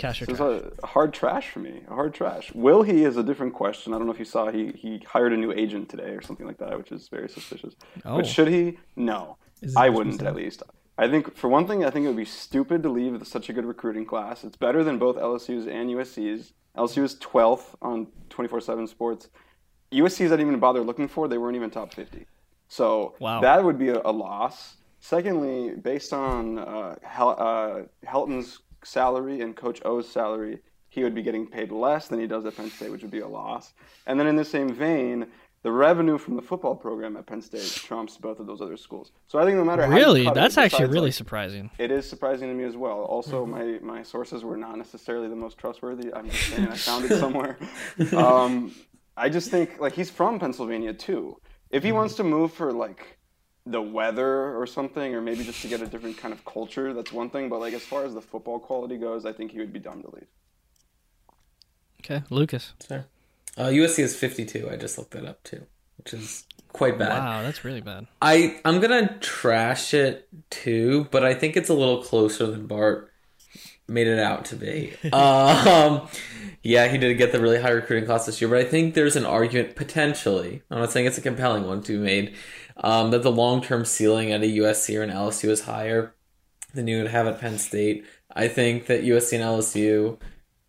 Cash or This is trash? a hard trash for me. A hard trash. Will he is a different question. I don't know if you saw he he hired a new agent today or something like that, which is very suspicious. Oh. But should he? No, I wouldn't at least. I think for one thing, I think it would be stupid to leave with such a good recruiting class. It's better than both LSU's and USC's. LSU is 12th on 24/7 Sports. USC's I didn't even bother looking for. They weren't even top 50. So Wow. that would be a, a loss. Secondly, based on uh, Hel- uh, Helton's salary and Coach O's salary, he would be getting paid less than he does at Penn State, which would be a loss. And then in the same vein, the revenue from the football program at Penn State trumps both of those other schools. So I think no matter Really? cut it, That's actually really like, surprising. it is surprising to me as well. Also, my, my sources were not necessarily the most trustworthy. I'm just saying I found it somewhere. Um, I just think like he's from Pennsylvania too. If he wants to move for like the weather or something, or maybe just to get a different kind of culture, that's one thing. But like as far as the football quality goes, I think he would be dumb to leave. Okay, Lucas. Sure. Uh, USC is 52. I just looked that up too, which is quite bad. Wow, that's really bad. I I'm gonna trash it too, but I think it's a little closer than Bart made it out to be. um, yeah, he did get the really high recruiting class this year, but I think there's an argument potentially. I'm not saying it's a compelling one to be made. Um, that the long term ceiling at a USC or an LSU is higher than you would have at Penn State. I think that USC and LSU,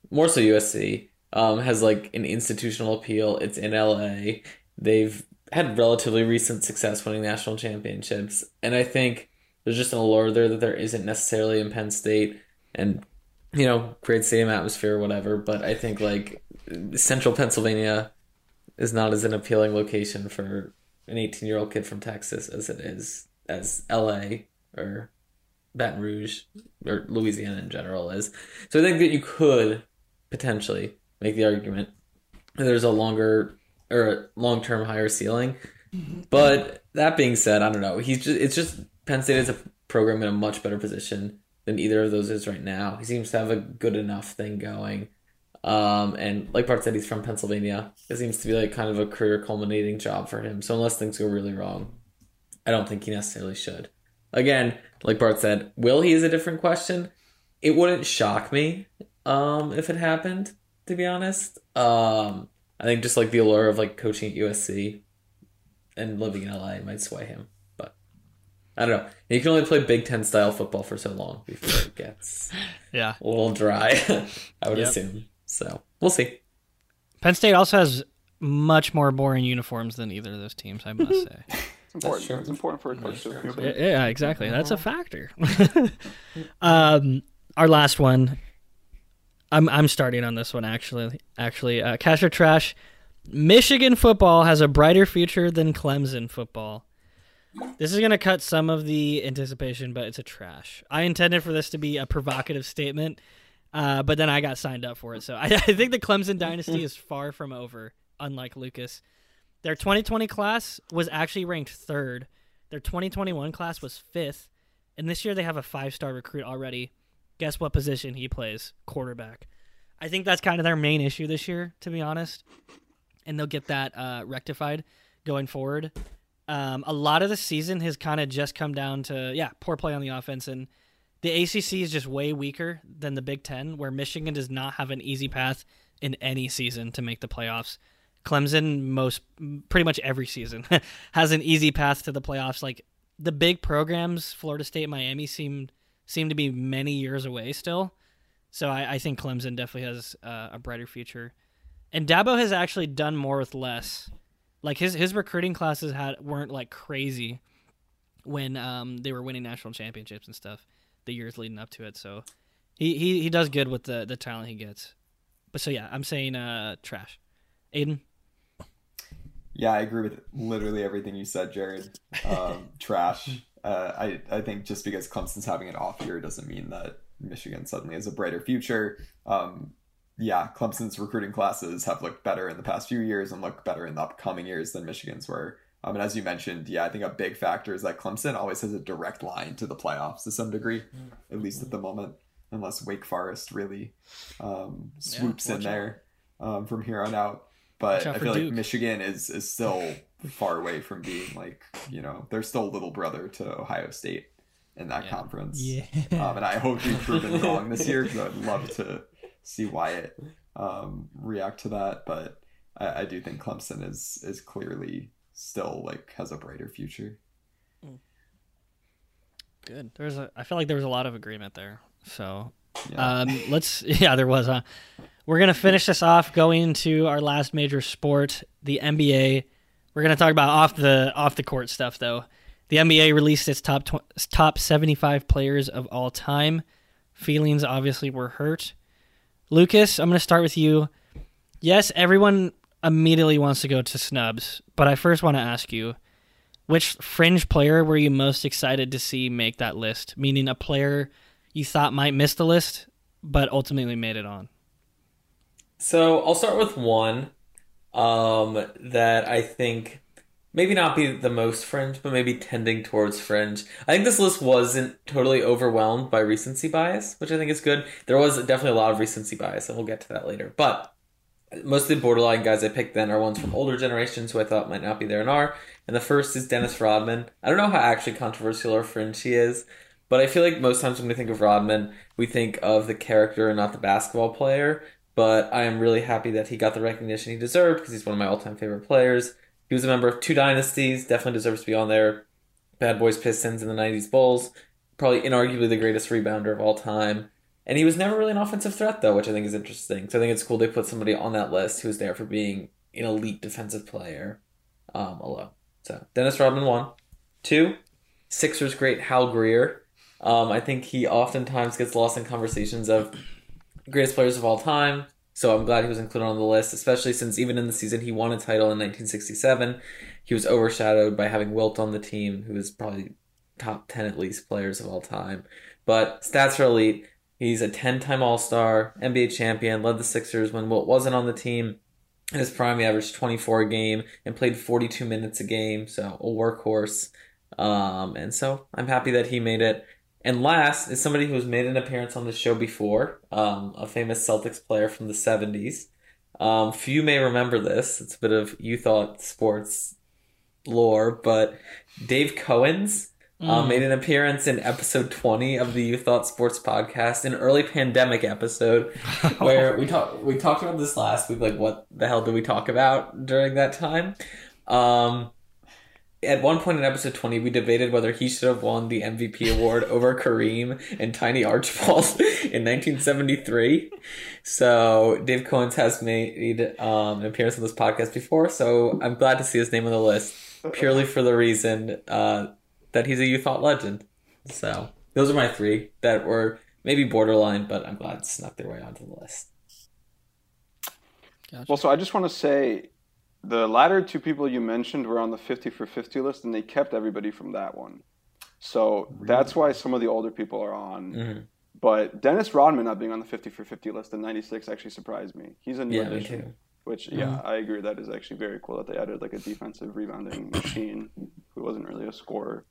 more so USC, um, has like an institutional appeal. It's in LA. They've had relatively recent success winning national championships, and I think there's just an allure there that there isn't necessarily in Penn State, and you know, great stadium atmosphere, or whatever. But I think like Central Pennsylvania is not as an appealing location for an 18 year old kid from Texas as it is as LA or Baton Rouge or Louisiana in general is. So I think that you could potentially make the argument that there's a longer or a long term higher ceiling. Mm-hmm. But that being said, I don't know. He's just it's just Penn State is a program in a much better position than either of those is right now. He seems to have a good enough thing going. Um, and like Bart said, he's from Pennsylvania. It seems to be like kind of a career culminating job for him. So unless things go really wrong, I don't think he necessarily should. Again, like Bart said, will he is a different question. It wouldn't shock me um, if it happened, to be honest. Um, I think just like the allure of like coaching at USC and living in LA might sway him. But I don't know. You can only play Big Ten style football for so long before it gets Yeah. a little dry, I would Yep. assume. So we'll see. Penn State also has much more boring uniforms than either of those teams, I must say. It's important. It's important for a coach to. yeah, yeah, exactly. That's a factor. um, our last one. I'm I'm starting on this one actually. Actually, uh, cash or trash. Michigan football has a brighter future than Clemson football. This is going to cut some of the anticipation, but it's a trash. I intended for this to be a provocative statement, uh, but then I got signed up for it. So I, I think the Clemson dynasty is far from over, unlike Lucas. Their 2020 class was actually ranked third. Their 2021 class was fifth. And this year they have a five star recruit already. Guess what position he plays? Quarterback. I think that's kind of their main issue this year, to be honest. And they'll get that uh, rectified going forward. Um, a lot of the season has kind of just come down to, yeah, poor play on the offense. And the ACC is just way weaker than the Big Ten, where Michigan does not have an easy path in any season to make the playoffs. Clemson, most pretty much every season, has an easy path to the playoffs. Like the big programs, Florida State, Miami, seem seem to be many years away still. So I, I think Clemson definitely has uh, a brighter future. And Dabo has actually done more with less. Like his his recruiting classes had weren't like crazy. when um, they were winning national championships and stuff the years leading up to it. So he, he, he does good with the, the talent he gets. But so yeah, I'm saying uh, trash. Aidan? Yeah, I agree with literally everything you said, Jarod. Um, trash. Uh, I I think just because Clemson's having an off year doesn't mean that Michigan suddenly has a brighter future. Um, yeah, Clemson's recruiting classes have looked better in the past few years and look better in the upcoming years than Michigan's were. Um, and as you mentioned, yeah, I think a big factor is that Clemson always has a direct line to the playoffs to some degree, at least at the moment, unless Wake Forest really um, swoops watch in there um, from here on out. But I feel Duke. like Michigan is is still far away from being like you know they're still little brother to Ohio State in that Yeah. conference. Yeah. Um, and I hope we've proven wrong this year because I'd love to see Wyatt um, react to that. But I, I do think Clemson is is clearly still like has a brighter future. Good. There's a. I feel like there was a lot of agreement there. So Yeah. um, let's. Yeah, there was. Huh? We're gonna finish this off going to our last major sport, the NBA. We're gonna talk about off the off the court stuff though. The NBA released its top tw- top 75 players of all time. Feelings obviously were hurt. Lucas, I'm gonna start with you. Yes, everyone immediately wants to go to snubs, but I first want to ask you, which fringe player were you most excited to see make that list? Meaning a player you thought might miss the list, but ultimately made it on. So I'll start with one um, that I think maybe not be the most fringe, but maybe tending towards fringe. I think this list wasn't totally overwhelmed by recency bias, which I think is good. There was definitely a lot of recency bias, and we'll get to that later. But most of the borderline guys I picked then are ones from older generations who I thought might not be there and are. And the first is Dennis Rodman. I don't know how actually controversial or fringe he is, but I feel like most times when we think of Rodman, we think of the character and not the basketball player. But I am really happy that he got the recognition he deserved because he's one of my all time favorite players. He was a member of two dynasties, definitely deserves to be on there. Bad Boys Pistons and the 90s Bulls. Probably inarguably the greatest rebounder of all time. And he was never really an offensive threat, though, which I think is interesting. So I think it's cool they put somebody on that list who was there for being an elite defensive player um, alone. So Dennis Rodman, one. Two, Sixers great Hal Greer. Um, I think he oftentimes gets lost in conversations of greatest players of all time. So I'm glad he was included on the list, especially since even in the season he won a title in 1967, he was overshadowed by having Wilt on the team, who is probably top 10 at least players of all time. But stats are elite. He's a 10 time All Star, NBA champion, led the Sixers when Wilt wasn't on the team. In his prime, he averaged 24 a game and played 42 minutes a game, so a workhorse. Um, and so I'm happy that he made it. And last is somebody who's made an appearance on the show before, um, a famous Celtics player from the 70s. Um, few may remember this. It's a bit of you thought sports lore, but Dave Cowens um, made an appearance in episode 20 of the You Thought Sports podcast, an early pandemic episode where we talked we talked about this last week. Like, what the hell did we talk about during that time? Um, at one point in episode 20, we debated whether he should have won the MVP award over Kareem and Tiny Archibald in 1973. So, Dave Cowens has made um, an appearance on this podcast before, so I'm glad to see his name on the list purely for the reason uh, that he's a You Thought legend. So, those are my three that were maybe borderline, but I'm glad snuck their way onto the list. Well, so I just want to say the latter two people you mentioned were on the 50 for 50 list, and they kept everybody from that one. So that's why some of the older people are on. Mhm. But Dennis Rodman not being on the 50 for 50 list in 96 actually surprised me. He's a new Yeah, me addition. too. Which, yeah, I agree. That is actually very cool that they added like a defensive rebounding machine who wasn't really a scorer.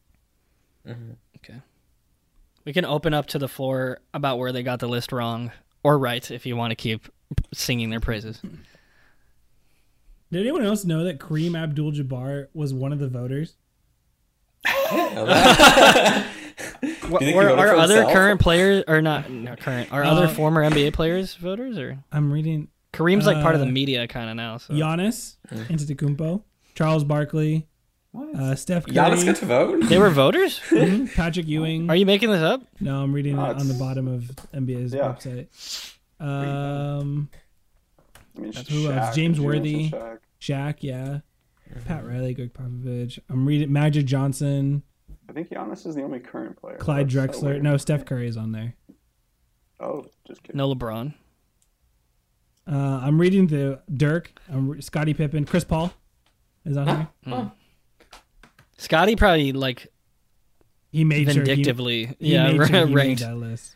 We can open up to the floor about where they got the list wrong or right if you want to keep singing their praises. Did anyone else know that Kareem Abdul-Jabbar was one of the voters? Were, think were voted are other himself? current players or not, not current? Are other Uh, former NBA players voters or I'm reading Kareem's like part of the Uh, media kind of now? So. Giannis Antetokounmpo, Charles Barkley, uh, Steph Curry, Giannis got to vote? They were voters? mhm, Patrick Ewing. Are you making this up? No, I'm reading No, it on the bottom of NBA's Yeah. website. Um, I mean, Who else? Shaq, James James Worthy. Shaq. Shaq, yeah, Pat Riley, Gregg Popovich. I'm reading Magic Johnson, I think Giannis is the only current player. Clyde That's Drexler. weird. no, Steph Curry is on there. Oh, just kidding. No LeBron. Uh, I'm reading the Dirk, um, Scottie Pippen, Chris Paul is on here. Oh, Scottie probably like He made sure he, vindictively, he yeah, made sure he made ranked. that list.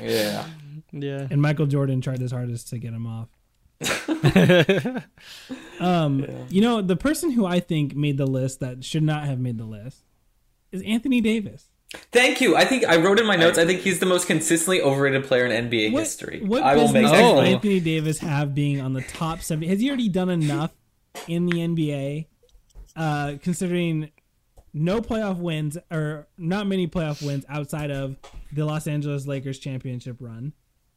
yeah. Yeah. And Michael Jordan tried his hardest to get him off. Um, you know, the person who I think made the list that should not have made the list is Anthony Davis. Thank you. I think I wrote in my notes. I think he's the most consistently overrated player in NBA What, history. what I will make business that does. Anthony Davis have being on the top seven? Has he already done enough in the NBA? Uh, considering no playoff wins or not many playoff wins outside of the Los Angeles Lakers championship run,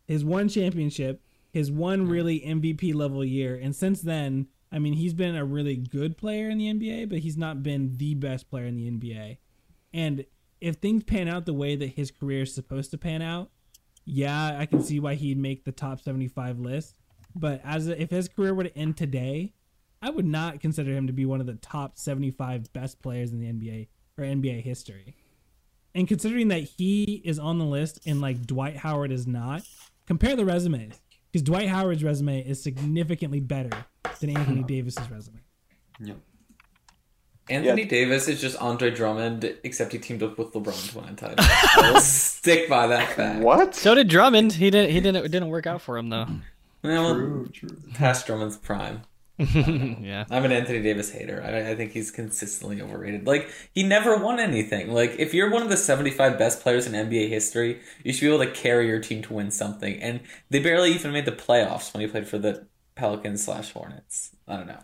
his one championship, his one really MVP level year, and since then, I mean, he's been a really good player in the NBA, but he's not been the best player in the NBA. And if things pan out the way that his career is supposed to pan out, yeah, I can see why he'd make the top 75 list. But as if his career were to end today, I would not consider him to be one of the top 75 best players in the NBA or NBA history. And considering that he is on the list and like Dwight Howard is not, compare the resumes because Dwight Howard's resume is significantly better than Anthony Davis's resume. Yep. Anthony Yeah. Davis is just Andre Drummond, except he teamed up with LeBron to win a title. I will stick by that fact. What? So did Drummond. He didn't. He didn't. It didn't work out for him though. Well, True, true. past Drummond's prime. yeah. I'm an Anthony Davis hater. I, I think he's consistently overrated. Like he never won anything. Like if you're one of the 75 best players in NBA history, you should be able to carry your team to win something. And they barely even made the playoffs when he played for the Pelicans slash Hornets. I don't know.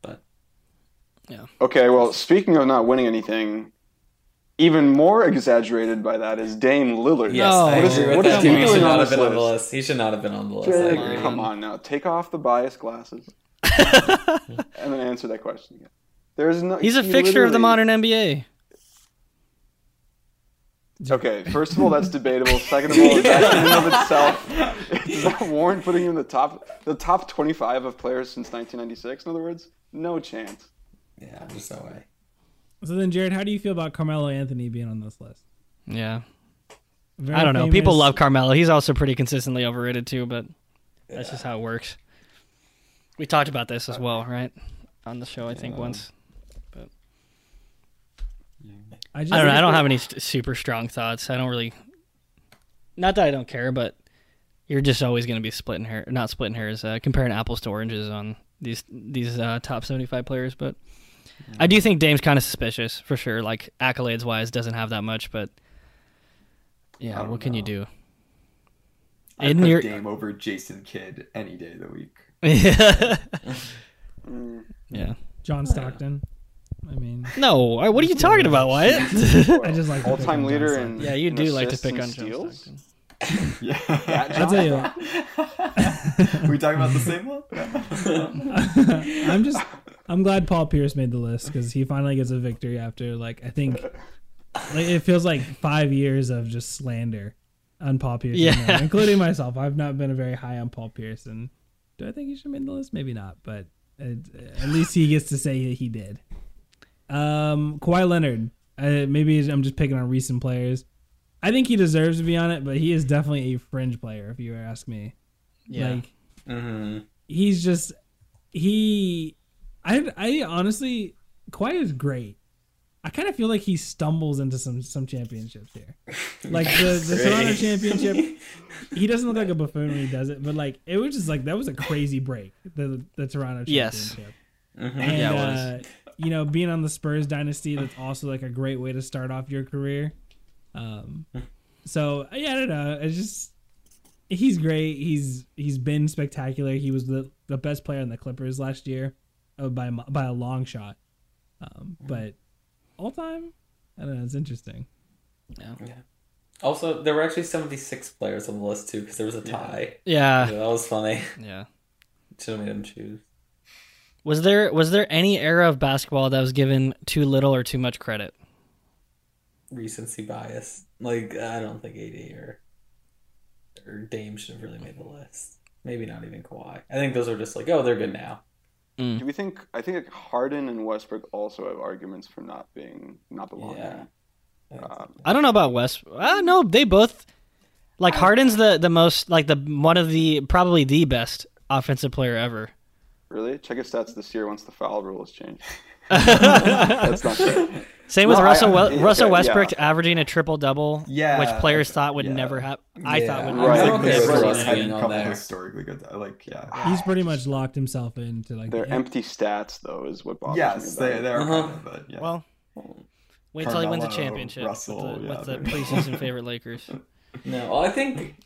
But yeah. Okay, well, speaking of not winning anything, even more exaggerated by that is Dame Lillard. yes, No. I What is- agree with what that. is he He doing should not have this been on the list? list. He should not have been on the list. I Jake, agree. come on now, take off the bias glasses and then answer that question again. There's no. He's a he fixture of the modern NBA. Okay, first of all, that's debatable. Second of all, that in and of itself does that warrant putting him in the top, the top twenty-five of players since 1996? In other words, no chance. Yeah, there's no way. So then, Jarod, how do you feel about Carmelo Anthony being on this list? Yeah. Very I don't know. People love Carmelo. He's also pretty consistently overrated too, but that's just how it works. We talked about this as well, right? On the show, I think Yeah. once. I, just I don't know. I don't have any st- super strong thoughts. I don't really. Not that I don't care, but you're just always going to be splitting hair, not splitting hairs, uh, comparing apples to oranges on these these uh, top 75 players. But I do think Dame's kind of suspicious for sure. Like accolades wise, doesn't have that much, but yeah, I don't what can you do? I'd In put your- Dame over Jason Kidd any day of the week. yeah. Mm. yeah. John Stockton. I mean, No, I- what are you talking about, Wyatt? I just like All-time leader Stockton. in yeah, you do like to pick and on John? Stockton. Yeah. I'll tell you. we talking about the same one? I'm just I'm glad Paul Pierce made the list because he finally gets a victory after like I think like it feels like five years of just slander on Paul Pierce, Yeah. including myself. I've not been very high on Paul Pierce, and do I think he should have made the list? Maybe not, but it, at least he gets to say that he did. Um, Kawhi Leonard. Uh, maybe I'm just picking on recent players. I think he deserves to be on it, but he is definitely a fringe player, if you ask me. Yeah. Like hmm he's just he I I honestly Kawhi is great. I kind of feel like he stumbles into some some championships here. Like the, the Toronto championship, he doesn't look like a buffoon when he does it, but like it was just like that was a crazy break. The the Toronto Yes. championship. hmm And Yeah, it uh, you know, being on the Spurs dynasty, that's also like a great way to start off your career. Um, so yeah, I don't know. It's just he's great. He's he's been spectacular. He was the the best player on the Clippers last year, uh, by a by a long shot. Um, but all time, I don't know. It's interesting. Yeah. Also, there were actually 76 players on the list too because there was a tie. Yeah. Yeah, that was funny. Yeah. Should have made him choose. Was there was there any era of basketball that was given too little or too much credit? Recency bias. Like I don't think AD or or Dame should have really made the list. Maybe not even Kawhi. I think those are just like, oh, they're good now. Mm. Do we think? I think like Harden and Westbrook also have arguments for not being not belonging. Yeah. Um, I don't know about West. Uh, no, they both like Harden's the the most like the one of the probably the best offensive player ever. really? Check his stats this year once the foul rule has changed. That's not true. Same with No, I- Russell I- We- yeah, Russell okay, Westbrook yeah. averaging a triple double, Yeah, which players thought would yeah. never happen. I thought would I Right. think Okay, the so Spurs Russ had hanging a on couple there. historically good. Like, yeah. He's pretty much locked himself into like Their the- empty stats, though, is what bothers Yes, me. they they're Uh-huh. kind of, but yeah. Well, wait till he wins a championship Russell, with the, yeah, with the preseason favorite Lakers. No, well, I think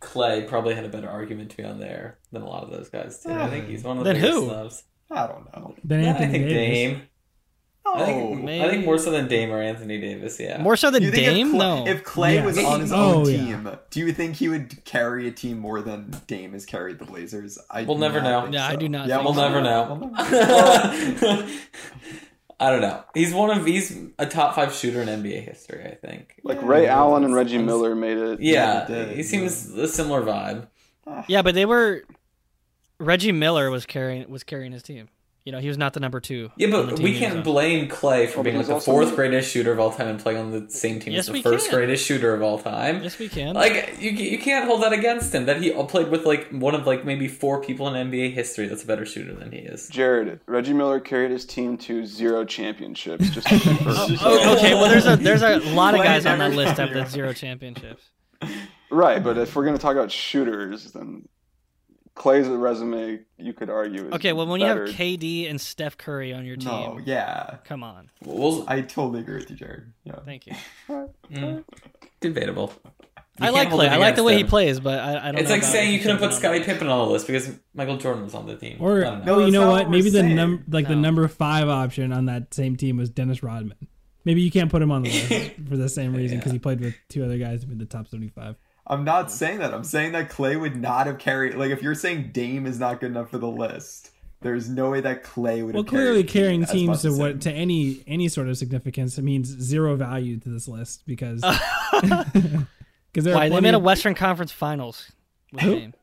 Clay probably had a better argument to be on there than a lot of those guys too. I think he's one of the Then biggest who? snubs. I don't know. Then Anthony I think Davis. Dame. I think, Oh, maybe. I think more so than Dame or Anthony Davis. Yeah. More so than You think Dame? if Clay, no. if Clay Yeah. was on his Oh, own yeah. team, do you think he would carry a team more than Dame has carried the Blazers? I We'll never know. think Yeah, I do not Yeah, think We'll so. never know. We'll never know. I don't know. He's one of he's a top five shooter in NBA history. I think. Like Yeah, Ray yeah, Allen and Reggie Miller made it. Yeah, he did, he seems a similar vibe. yeah, but they were. Reggie Miller was carrying was carrying his team. You know, he was not the number two. Yeah, but we can't so. blame Clay for being like the fourth greatest shooter of all time and playing on the same team Yes, as the first can. greatest shooter of all time. Yes, we can. Like you, you can't hold that against him. That he uh, played with like one of like maybe four people in NBA history that's a better shooter than he is. Jarod, Reggie Miller carried his team to zero championships. Just to. Oh, oh, okay, well, there's a there's a lot of guys on that list got that have here. zero championships. right, but if we're going to talk about shooters, then Clay's a resume, you could argue. Is Okay, well, when better. you have KD and Steph Curry on your team, No, yeah. come on. We'll, I totally agree with you, Jarod. Yeah. Thank you. mm, debatable. You I like Clay. I like the against way he plays, but I, I don't. Know. It's like saying you couldn't put be on Scottie Pippen on the list because Michael Jordan was on the team. Or I don't know. oh, you know what? what Maybe we're the saying. num like the number five option on that same team was Dennis Rodman. Maybe you can't put him on the list for the same reason because Yeah. he played with two other guys in the top seventy-five. I'm not saying that. I'm saying that Clay would not have carried. Like, if you're saying Dame is not good enough for the list, there's no way that Clay would Well, have clearly the carrying teams to what him. to any any sort of significance it means zero value to this list because because there are Why they plenty made a Western Conference Finals with Who? Dame.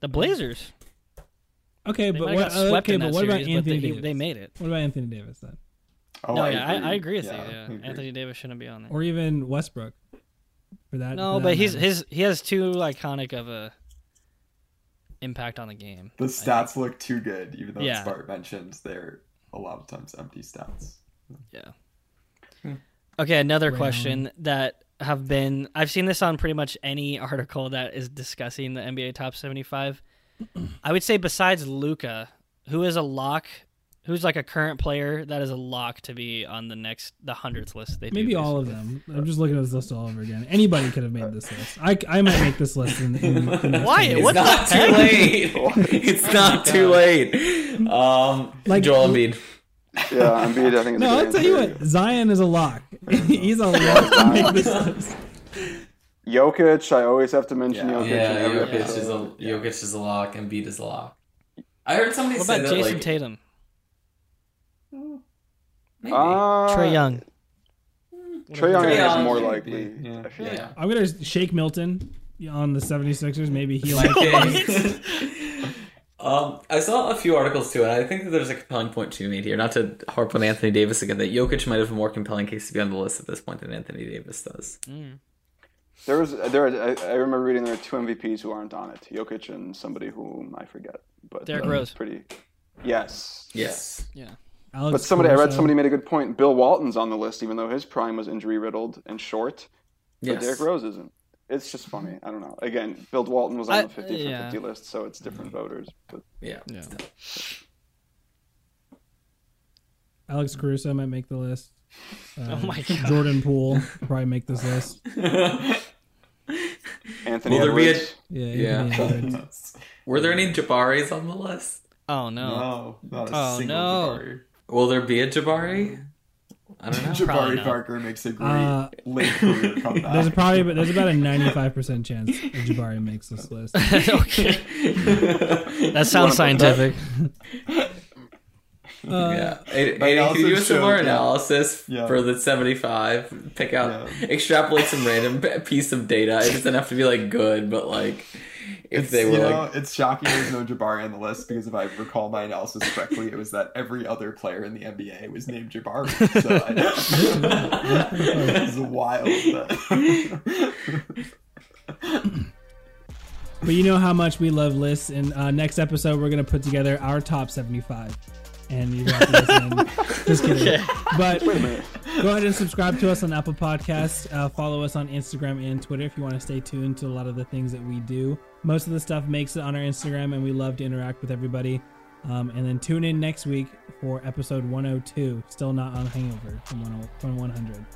The Blazers. okay, They but what have swept okay, but what about series, but Anthony they, Davis? they made it. What about Anthony Davis then, Oh, no, I yeah, I, agree. I agree with Yeah, you. Yeah. agree. Anthony Davis shouldn't be on there. or even Westbrook? For that, no, for that but he's matter. his he has too iconic of a impact on the game. The I stats look too good, even though Yeah. Bart mentioned they're a lot of times empty stats. Yeah. Hmm. Okay, another Ray question that have been I've seen this on pretty much any article that is discussing the NBA top 75. I would say besides Luka, who is a lock, who's like a current player that is a lock to be on the next the 100th list they do, Maybe all of them. I'm just looking at this list all over again. Anybody could have made this list. I, I might make this list. In, in, in Why? It's What not too heck? late. it's not too late. Um, Like- Joel Embiid. Yeah, Embiid, I think. Is No, a I'll tell you answer. what. Zion is a lock. He's a lock to make this list. Jokic, I always have to mention Yeah. Jokic. Yeah, Jokic is a. Jokic is a lock, and Embiid is a lock. I heard somebody What say about that Jason like Tatum? Maybe. Uh, Trae Young. Trae Young Trae is Young, more likely. yeah. yeah. yeah. I'm going to shake Milton on the 76ers. Maybe he'll. My case. um, I saw a few articles too, and I think that there's a compelling point to be made here. Not to harp on Anthony Davis again, that Jokic might have a more compelling case to be on the list at this point than Anthony Davis does. There was there. I, I remember reading there are two MVPs who aren't on it: Jokic and somebody whom I forget. But Derrick uh, Rose. Pretty. Yes. Yes. Yeah. Alex But somebody, I read somebody made a good point. Bill Walton's on the list, even though his prime was injury riddled and short. But Yes. Derrick Rose isn't. It's just funny. I don't know. Again, Bill Walton was on I- the 50 yeah. for 50 list, so it's different voters. But Yeah. Yeah. Alex Caruso might make the list. Uh, Oh my God. Jordan Poole probably make this list. Anthony Will there be a- Edwards. Yeah. Yeah. Were there any Jabaris on the list? Oh no. No, not a Oh, single no. Jabari. Will there be a Jabari? I don't know. Probably Jabari not. Parker makes a great Uh, late career comeback. There's probably but there's about a 95% chance that Jabari makes this list. okay. That sounds scientific. Uh, yeah. Aidan, Aidan, can you do a analysis similar showed, yeah. analysis Yeah. for the 75? Pick out, Yeah. extrapolate some random p- piece of data. It doesn't have to be like good, but like if It's, they were you like it's shocking there's no Jabari on the list because if I recall my analysis correctly, it was that every other player in the NBA was named Jabari. So I, it's wild. That... But you know how much we love lists. And uh, next episode, we're gonna put together our top seventy-five, and you have to. Just kidding. Okay. But Wait a minute. go ahead and subscribe to us on Apple Podcasts. Uh, follow us on Instagram and Twitter if you want to stay tuned to a lot of the things that we do. Most of the stuff makes it on our Instagram, and we love to interact with everybody. Um, and then tune in next week for episode 102. Still not on Hangover from 10 from 100.